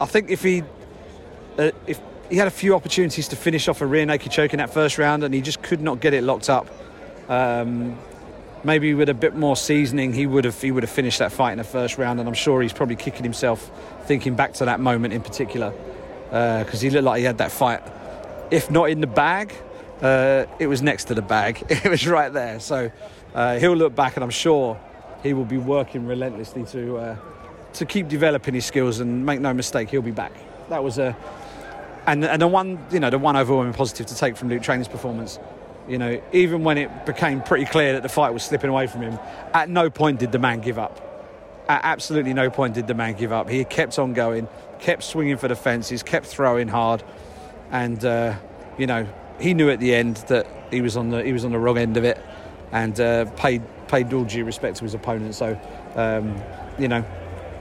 I think if he uh, if he had a few opportunities to finish off a rear naked choke in that first round, and he just could not get it locked up. Um, maybe with a bit more seasoning, he would have he would have finished that fight in the first round. And I'm sure he's probably kicking himself thinking back to that moment in particular because he looked like he had that fight, if not in the bag, uh, it was next to the bag. It was right there. So uh, he'll look back, and I'm sure he will be working relentlessly to uh, to keep developing his skills. And make no mistake, he'll be back. That was a and and the one you know the one overwhelming positive to take from Luke Trainer's performance. You know, even when it became pretty clear that the fight was slipping away from him, at no point did the man give up. At absolutely no point did the man give up. He kept on going, kept swinging for the fences, kept throwing hard, and uh, you know he knew at the end that he was on the he was on the wrong end of it, and uh, paid paid all due respect to his opponent. So um, you know,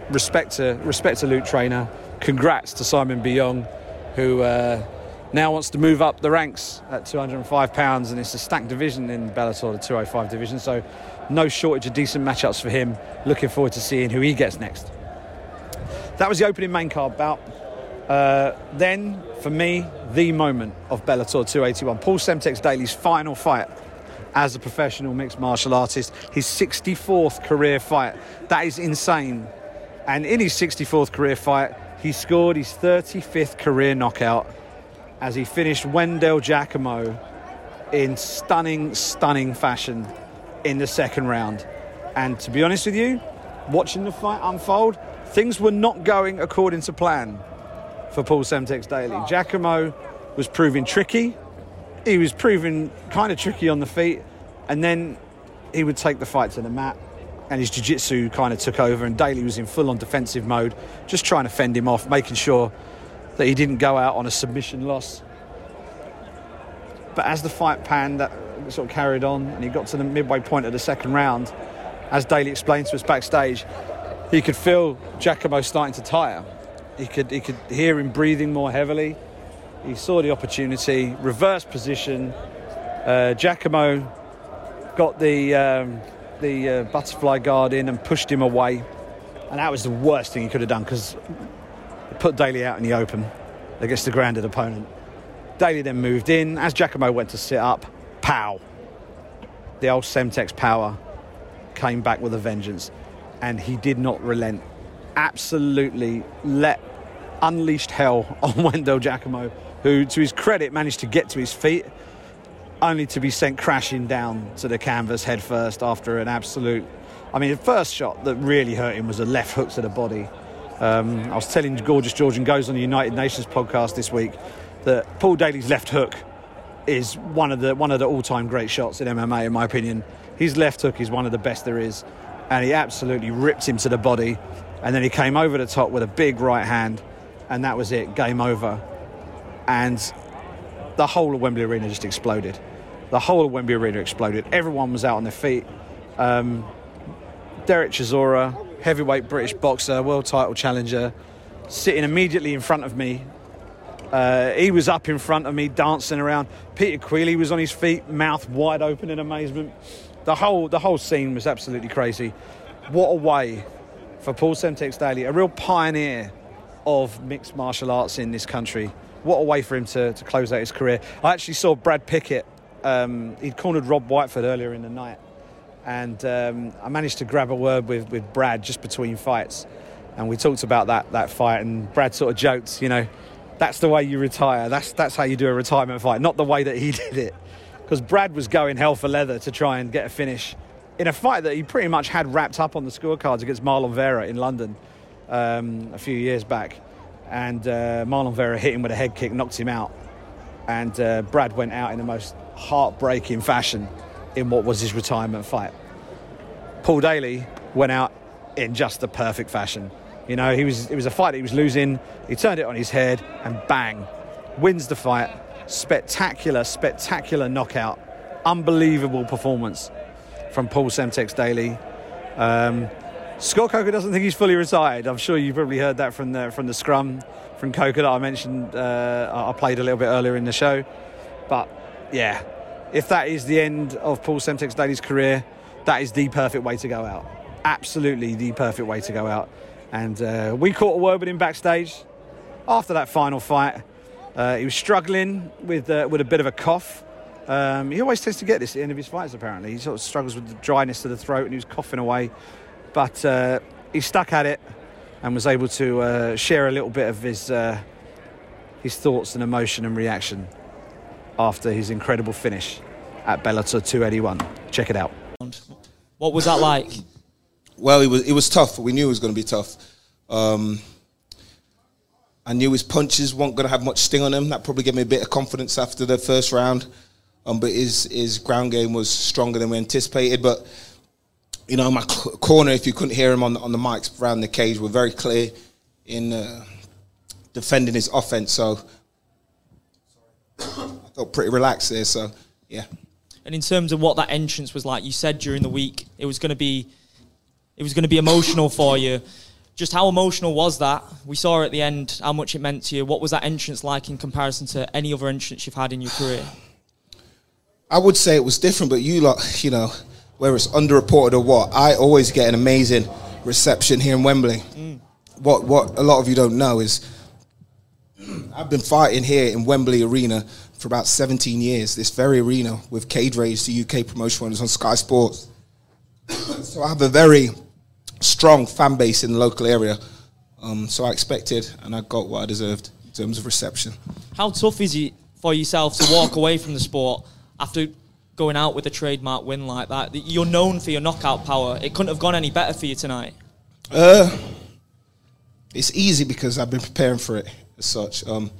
respect to respect to Luke Trainer. Congrats to Simon Biyong, who uh, now wants to move up the ranks at 205 pounds, and it's a stacked division in Bellator, the 205 division. So no shortage of decent matchups for him. Looking forward to seeing who he gets next. That was the opening main card bout. Uh, then, for me, the moment of Bellator 281, Paul Semtex Daley's final fight as a professional mixed martial artist, his 64th career fight. That is insane. And in his 64th career fight, he scored his 35th career knockout as he finished Wendell Giacomo in stunning, stunning fashion in the second round. And to be honest with you, watching the fight unfold, things were not going according to plan for Paul Semtex Daley. Oh. Giacomo was proving tricky. He was proving kind of tricky on the feet, and then he would take the fight to the mat, and his jiu-jitsu kind of took over, and Daley was in full-on defensive mode, just trying to fend him off, making sure that he didn't go out on a submission loss. But as the fight panned, that sort of carried on, and he got to the midway point of the second round, as Daley explained to us backstage, he could feel Giacomo starting to tire. He could, he could hear him breathing more heavily. He saw the opportunity, reverse position. Uh, Giacomo got the, um, the uh, butterfly guard in and pushed him away. And that was the worst thing he could have done because put Daley out in the open against the grounded opponent. Daley then moved in. As Giacomo went to sit up, pow. The old Semtex power came back with a vengeance. And he did not relent. Absolutely let unleashed hell on Wendell Giacomo, who, to his credit, managed to get to his feet, only to be sent crashing down to the canvas head first after an absolute. I mean, the first shot that really hurt him was a left hook to the body. Um, I was telling Gorgeous George and Goze on the United Nations podcast this week that Paul Daley's left hook is one of the one of the all-time great shots in MMA, in my opinion. His left hook is one of the best there is, and he absolutely ripped him to the body, and then he came over the top with a big right hand, and that was it, game over. And the whole of Wembley Arena just exploded. The whole of Wembley Arena exploded. Everyone was out on their feet. Um, Derek Chisora, heavyweight British boxer, world title challenger, sitting immediately in front of me. Uh, he was up in front of me, dancing around. Peter Queally was on his feet, mouth wide open in amazement. The whole the whole scene was absolutely crazy. What a way for Paul Semtex Daley, a real pioneer of mixed martial arts in this country. What a way for him to, to close out his career. I actually saw Brad Pickett. Um, he'd cornered Rob Whiteford earlier in the night, and um, I managed to grab a word with, with Brad just between fights, and we talked about that that fight. And Brad sort of joked, you know, that's the way you retire. That's that's how you do a retirement fight, not the way that he did it. Because Brad was going hell for leather to try and get a finish in a fight that he pretty much had wrapped up on the scorecards against Marlon Vera in London um, a few years back. And uh, Marlon Vera hit him with a head kick, knocked him out. And uh, Brad went out in the most heartbreaking fashion in what was his retirement fight. Paul Daley went out in just the perfect fashion. You know, he was it was a fight he was losing. He turned it on his head and bang, wins the fight. Spectacular, spectacular knockout. Unbelievable performance from Paul Semtex Daley. Um, Scott Coker doesn't think he's fully retired. I'm sure you've probably heard that from the from the scrum from Coker that I mentioned. Uh, I played a little bit earlier in the show, but yeah, if that is the end of Paul Semtex Daley's career, that is the perfect way to go out. Absolutely the perfect way to go out. And uh, we caught a word with him backstage after that final fight. Uh, he was struggling with uh, with a bit of a cough. Um, he always tends to get this at the end of his fights. Apparently, he sort of struggles with the dryness of the throat, and he was coughing away. But uh, he stuck at it and was able to uh, share a little bit of his uh, his thoughts and emotion and reaction after his incredible finish at Bellator 281. Check it out. What was that like? Well, it was it was tough. We knew it was going to be tough. Um, I knew his punches weren't going to have much sting on them. That probably gave me a bit of confidence after the first round. Um, but his his ground game was stronger than we anticipated. But you know, my corner, if you couldn't hear him on on the mics around the cage, were very clear in uh, defending his offense. So I felt pretty relaxed there. So yeah. And in terms of what that entrance was like, you said during the week it was going to be, it was going to be emotional for you. Just how emotional was that? We saw at the end how much it meant to you. What was that entrance like in comparison to any other entrance you've had in your career? I would say it was different, but you lot, you know, whether it's underreported or what, I always get an amazing reception here in Wembley. Mm. What what a lot of you don't know is I've been fighting here in Wembley Arena for about 17 years. This very arena with Cage Rage, the UK promotion is on Sky Sports. so I have a very strong fan base in the local area. Um, so I expected, and I got what I deserved in terms of reception. How tough is it for yourself to walk away from the sport after going out with a trademark win like that? You're known for your knockout power. It couldn't have gone any better for you tonight. Uh, it's easy because I've been preparing for it as such. Um,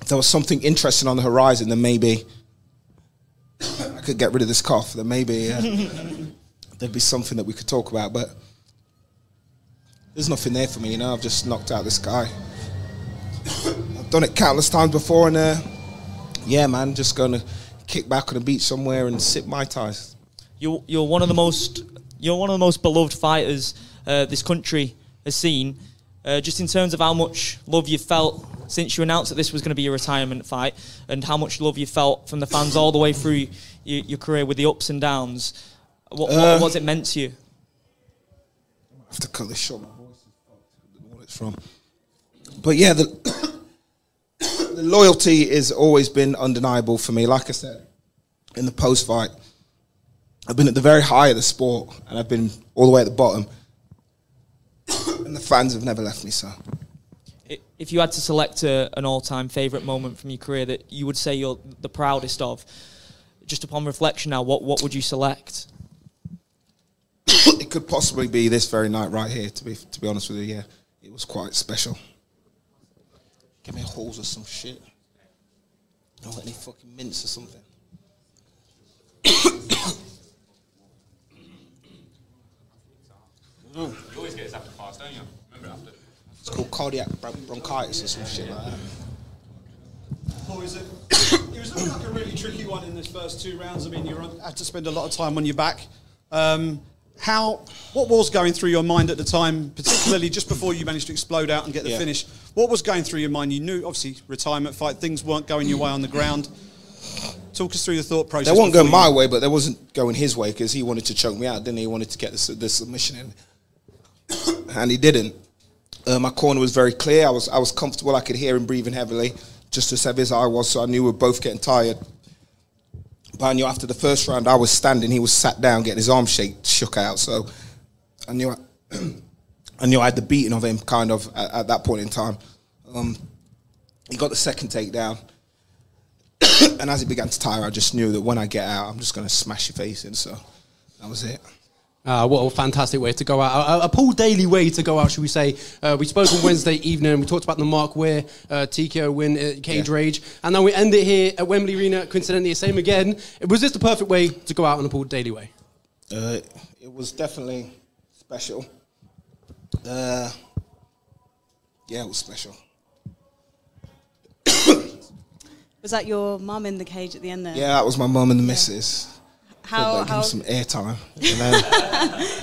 if there was something interesting on the horizon, then maybe I could get rid of this cough. Then maybe uh, there'd be something that we could talk about. But there's nothing there for me. You know, I've just knocked out this guy. I've done it countless times before, and uh, yeah, man, just gonna kick back on the beach somewhere and sip my ties. You're you're one of the most you're one of the most beloved fighters uh, this country has seen. Uh, just in terms of how much love you felt since you announced that this was going to be a retirement fight, and how much love you felt from the fans all the way through your, your career with the ups and downs. What, what, Uh, what's it meant to you? Have to cut this short. My voice is fucked. I don't know what it's from. But yeah, the, the loyalty has always been undeniable for me. Like I said, in the post fight, I've been at the very high of the sport, and I've been all the way at the bottom. and the fans have never left me. So If you had to select a, an all-time favourite moment from your career that you would say you're the proudest of, just upon reflection now, what, what would you select? it could possibly be this very night right here. To be to be honest with you, yeah, it was quite special. Give me a hose or some shit. Don't let any fucking mints or something. You always get this after fast, don't you? Remember after? It's called cardiac bron- bronchitis or some shit like that. Paul, is it, it was looking like a really tricky one in this first two rounds. I mean, you were- had to spend a lot of time on your back. Um, how? What was going through your mind at the time, particularly just before you managed to explode out and get the Yeah. finish? What was going through your mind? You knew, obviously, retirement fight. Things weren't going your way on the ground. Talk us through the thought process. They weren't going my way, but they wasn't going his way because he wanted to choke me out, didn't he? He wanted to get the, the submission in, and he didn't. Uh, my corner was very clear. I was I was comfortable. I could hear him breathing heavily, just as heavy as I was. So I knew we were both getting tired. Knew after the first round, I was standing. He was sat down, getting his arm shake, shook out. So I knew I, I knew I had the beating of him, kind of at, at that point in time. Um, he got the second takedown. and as he began to tire, I just knew that when I get out, I'm just going to smash your face in. So that was it. Uh, what a fantastic way to go out. A, a Paul Daley way to go out, should we say. Uh, we spoke on Wednesday evening. We talked about the Mark Weir uh, TKO win at Cage Yeah. Rage. And now we end it here at Wembley Arena. Coincidentally, the same again. Was this the perfect way to go out on a Paul Daley way? Uh, it was definitely special. Uh, yeah, it was special. Was that your mum in the cage at the end there? Yeah, that was my mum and the missus. How Thought they'd give how me some airtime. You know?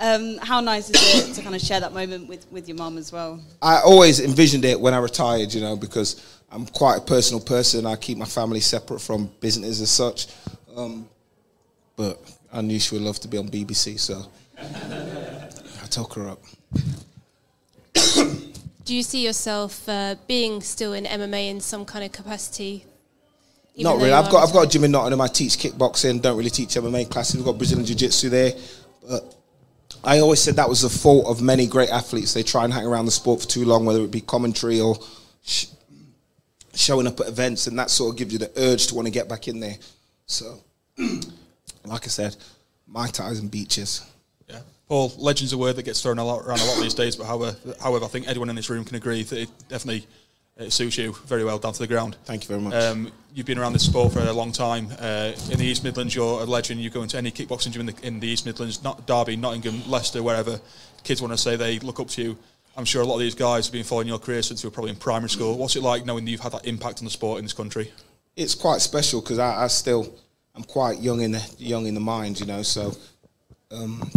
um, how nice is it to kind of share that moment with, with your mum as well? I always envisioned it when I retired, you know, because I'm quite a personal person. I keep my family separate from business as such. Um, but I knew she would love to be on BBC, so I took her up. Do you see yourself uh, being still in MMA in some kind of capacity? Even Not really. I've got I've got a retired? gym in Nottingham. I teach kickboxing. Don't really teach MMA classes. We've got Brazilian Jiu Jitsu there. But I always said that was the fault of many great athletes. They try and hang around the sport for too long, whether it be commentary or sh- showing up at events, and that sort of gives you the urge to want to get back in there. So, like I said, my ties and beaches. Yeah. Paul, legend's a word that gets thrown a lot, around a lot these days, but however, however, I think anyone in this room can agree that it definitely uh, suits you very well down to the ground. Thank you very much. Um, you've been around this sport for a long time. Uh, in the East Midlands, you're a legend. You go into any kickboxing gym in the, in the East Midlands, not Derby, Nottingham, Leicester, wherever. Kids want to say they look up to you. I'm sure a lot of these guys have been following your career since you were probably in primary school. What's it like knowing that you've had that impact on the sport in this country? it's quite special because I, I still I'm quite young in the young in the mind, you know. So um,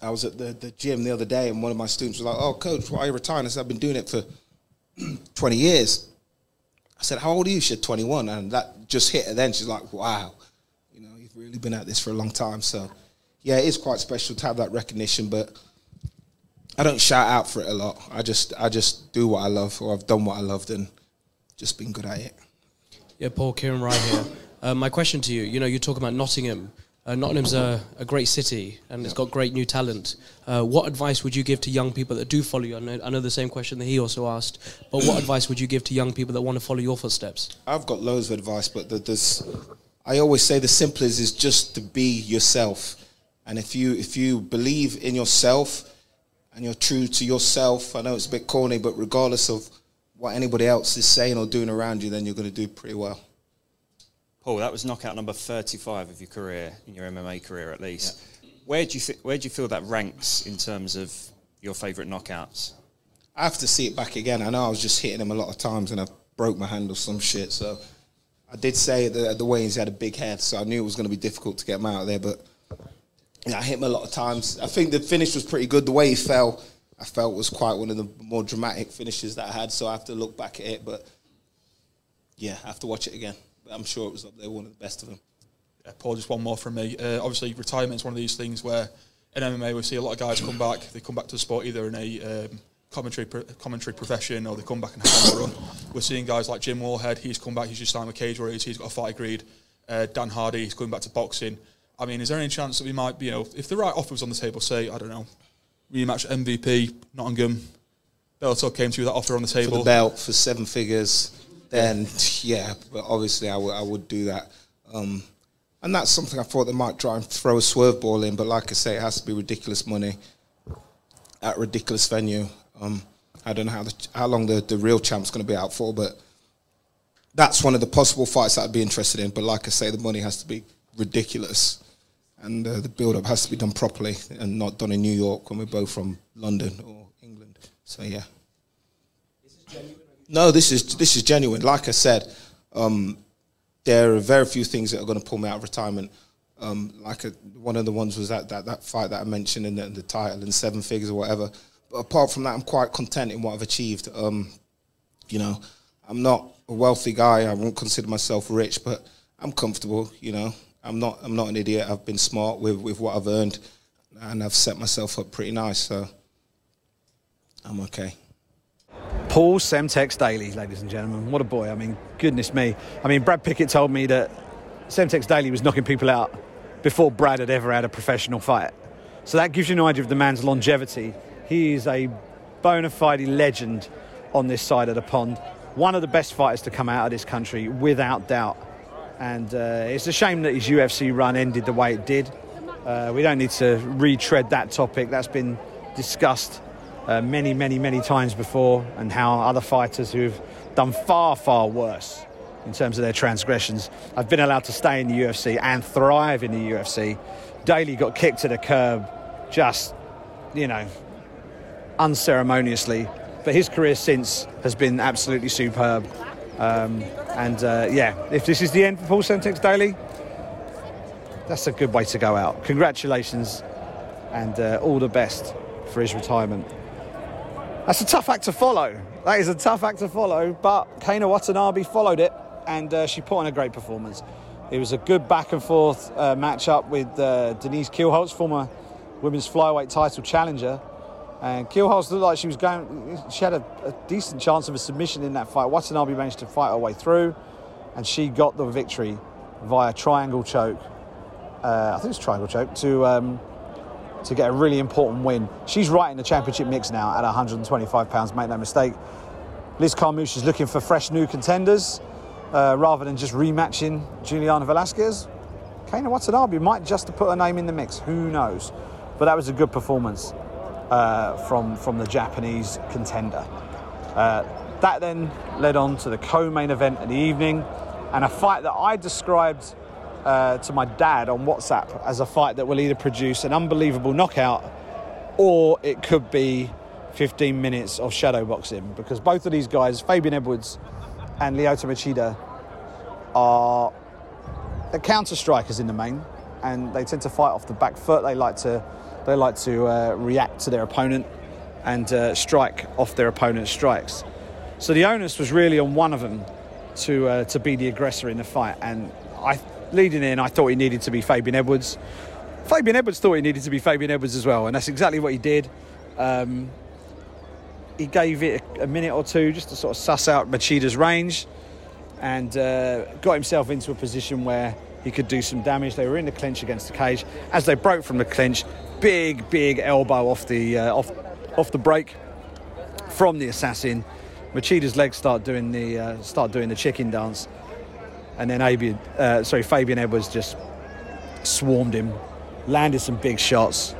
I was at the, the gym the other day, and one of my students was like, "Oh, coach, why are you retiring?" I said, "I've been doing it for 20 years." I said, "How old are you?" She said, "21," and that just hit her. Then she's like, "Wow, you know, you've really been at this for a long time." So yeah, it is quite special to have that recognition, but. I don't shout out for it a lot. I just I just do what I love, or I've done what I loved, and just been good at it. Yeah, Paul Kieran Wright here. Uh, my question to you, you know, you talk about Nottingham. Uh, Nottingham's a, a great city and it's got great new talent. Uh, what advice would you give to young people that do follow you? I know, I know the same question that he also asked, but what advice would you give to young people that want to follow your footsteps? I've got loads of advice, but the- there's, I always say the simplest is just to be yourself. And if you if you believe in yourself and you're true to yourself, I know it's a bit corny, but regardless of what anybody else is saying or doing around you, then you're going to do pretty well. Paul, that was knockout number 35 of your career, in your MMA career at least. Where do you th- where do you feel that ranks in terms of your favourite knockouts? I have to see it back again. I know I was just hitting him a lot of times and I broke my hand or some shit. So I did say that the weigh-ins he had a big head, so I knew it was going to be difficult to get him out of there. But yeah, I hit him a lot of times. I think the finish was pretty good. The way he fell, I felt was quite one of the more dramatic finishes that I had. So I have to look back at it. But yeah, I have to watch it again. I'm sure it was up there, one of the best of them. Yeah, Paul, just one more from me. Uh, obviously, retirement is one of these things where in MMA we see a lot of guys come back. They come back to the sport either in a um, commentary pro- commentary profession or they come back and have a run. We're seeing guys like Jim Wallhead. He's come back. He's just signed with Cage Warriors. He's got a fight agreed. Uh, Dan Hardy. He's going back to boxing. I mean, is there any chance that we might, you know, if the right offer was on the table, say I don't know, rematch MVP Nottingham, Bellator came to you with that offer on the For table. the belt for seven figures, then yeah, but obviously I would I would do that. Um, and that's something I thought they might try and throw a swerve ball in, but like I say, it has to be ridiculous money at a ridiculous venue. Um, I don't know how the, how long the, the real champ's going to be out for, but that's one of the possible fights that I'd be interested in. But like I say, the money has to be ridiculous, and uh, the build up has to be done properly and not done in New York when we're both from London or England. So yeah. No, this is this is genuine. Like I said, um, there are very few things that are going to pull me out of retirement. Um, like a, one of the ones was that, that that fight that I mentioned in the, in the title and seven figures or whatever. But apart from that, I'm quite content in what I've achieved. Um, you know, I'm not a wealthy guy. I won't consider myself rich, but I'm comfortable. You know, I'm not I'm not an idiot. I've been smart with with what I've earned, and I've set myself up pretty nice. So I'm okay. Paul Semtex Daley, ladies and gentlemen. What a boy. I mean, goodness me. I mean, Brad Pickett told me that Semtex Daley was knocking people out before Brad had ever had a professional fight. So that gives you an idea of the man's longevity. He is a bona fide legend on this side of the pond. One of the best fighters to come out of this country, without doubt. And uh, it's a shame that his UFC run ended the way it did. Uh, we don't need to retread that topic. That's been discussed uh, many, many, many times before, and how other fighters who've done far, far worse in terms of their transgressions have been allowed to stay in the UFC and thrive in the UFC. Daley got kicked to the curb just, you know, unceremoniously, but his career since has been absolutely superb. Um, and uh, yeah, if this is the end for Paul Semtex Daley, that's a good way to go out. Congratulations and uh, all the best for his retirement. That's a tough act to follow. That is a tough act to follow, but Kana Watanabe followed it and uh, she put on a great performance. It was a good back and forth uh, matchup with uh, Denise Kielholtz, former women's flyweight title challenger. And Kielholtz looked like she was going, she had a, a decent chance of a submission in that fight. Watanabe managed to fight her way through and she got the victory via triangle choke. Uh, I think it's triangle choke to um, to get a really important win. She's right in the championship mix now at 125 pounds. Make no mistake. Liz Carmouche is looking for fresh new contenders uh, rather than just rematching Juliana Velasquez. Kana Watanabe might just put her name in the mix. Who knows? But that was a good performance uh, from from the Japanese contender. Uh, that then led on to the co-main event of the evening, and a fight that I described uh, to my dad on WhatsApp as a fight that will either produce an unbelievable knockout or it could be 15 minutes of shadow boxing because both of these guys, Fabian Edwards and Lyoto Machida, are they're counter strikers in the main and they tend to fight off the back foot. They like to they like to uh, react to their opponent and uh, strike off their opponent's strikes. So the onus was really on one of them to uh, to be the aggressor in the fight. And I leading in, I thought he needed to be Fabian Edwards. Fabian Edwards thought he needed to be Fabian Edwards as well, and that's exactly what he did. Um, he gave it a, a minute or two just to sort of suss out Machida's range and uh, got himself into a position where he could do some damage. They were in the clinch against the cage. As they broke from the clinch, big, big elbow off the uh, off off the break from the assassin. Machida's legs start doing the uh, start doing the chicken dance, and then Abi, uh, sorry Fabian Edwards just swarmed him, landed some big shots,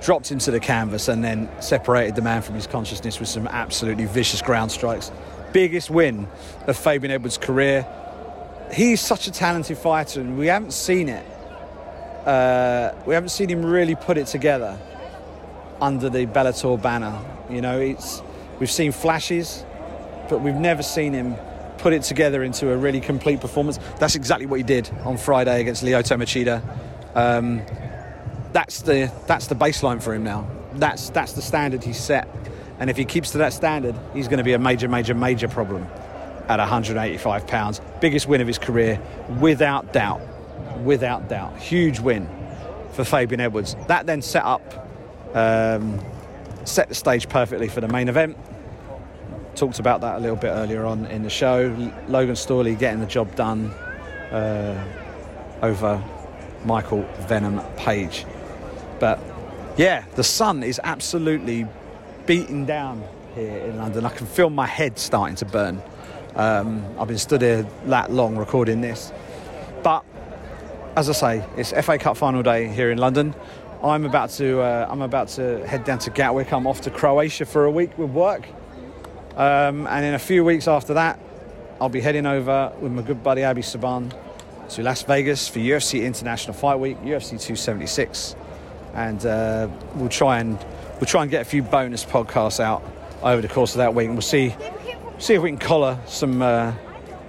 dropped him to the canvas, and then separated the man from his consciousness with some absolutely vicious ground strikes. Biggest win of Fabian Edwards' career. He's such a talented fighter, and we haven't seen it. Uh, we haven't seen him really put it together under the Bellator banner. You know, it's we've seen flashes, but we've never seen him put it together into a really complete performance. That's exactly what he did on Friday against Lyoto Machida. Um, that's the that's the baseline for him now. That's that's the standard he's set, and if he keeps to that standard, he's going to be a major, major, major problem at 185 pounds. Biggest win of his career, without doubt, without doubt. Huge win for Fabian Edwards. That then set up, um, set the stage perfectly for the main event. Talked about that a little bit earlier on in the show. Logan Storley getting the job done uh, over Michael Venom Page. But yeah, the sun is absolutely beating down here in London. I can feel my head starting to burn. Um, I've been stood here that long recording this. But as I say, it's FA Cup final day here in London. I'm about to uh, I'm about to head down to Gatwick. I'm off to Croatia for a week with work, um, and in a few weeks after that, I'll be heading over with my good buddy Abby Saban to Las Vegas for UFC International Fight Week, UFC 276, and uh, we'll try and we'll try and get a few bonus podcasts out over the course of that week, and we'll see see if we can collar some uh,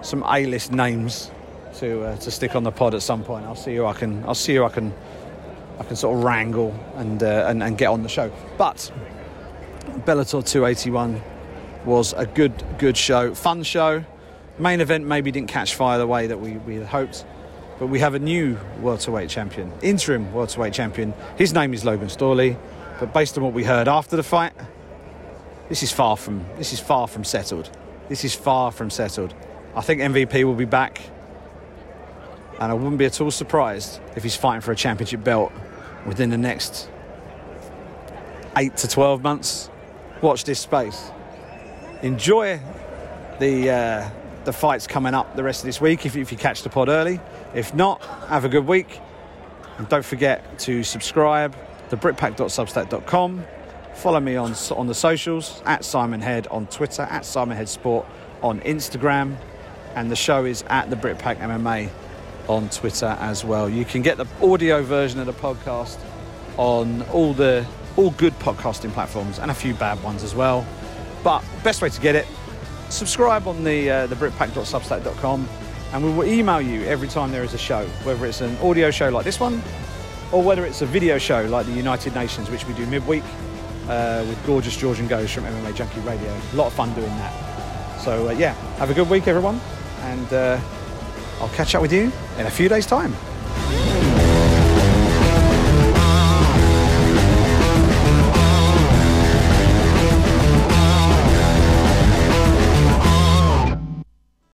some A-list names to uh, to stick on the pod at some point. I'll see who I can I'll see who I can I can sort of wrangle and uh, and, and get on the show. But Bellator 281 was a good good show, fun show. Main event maybe didn't catch fire the way that we, we had hoped, but we have a new welterweight champion, interim welterweight champion. His name is Logan Storley, but based on what we heard after the fight, this is far from this is far from settled. This is far from settled. I think MVP will be back, and I wouldn't be at all surprised if he's fighting for a championship belt within the next eight to twelve months. Watch this space. Enjoy the uh, the fights coming up the rest of this week if, if you catch the pod early. If not, have a good week. And don't forget to subscribe to britpack.substack.com. Follow me on on the socials at Simon Head on Twitter, at Simon Head Sport on Instagram, and the show is at the Britpack MMA on Twitter as well. You can get the audio version of the podcast on all the all good podcasting platforms and a few bad ones as well. But best way to get it, subscribe on the uh, the Britpack.substack.com, and we will email you every time there is a show, whether it's an audio show like this one, or whether it's a video show like the United Nations, which we do midweek uh, with gorgeous George and Goze from MMA Junkie Radio. A lot of fun doing that. So uh, yeah, have a good week, everyone, and uh, I'll catch up with you in a few days' time.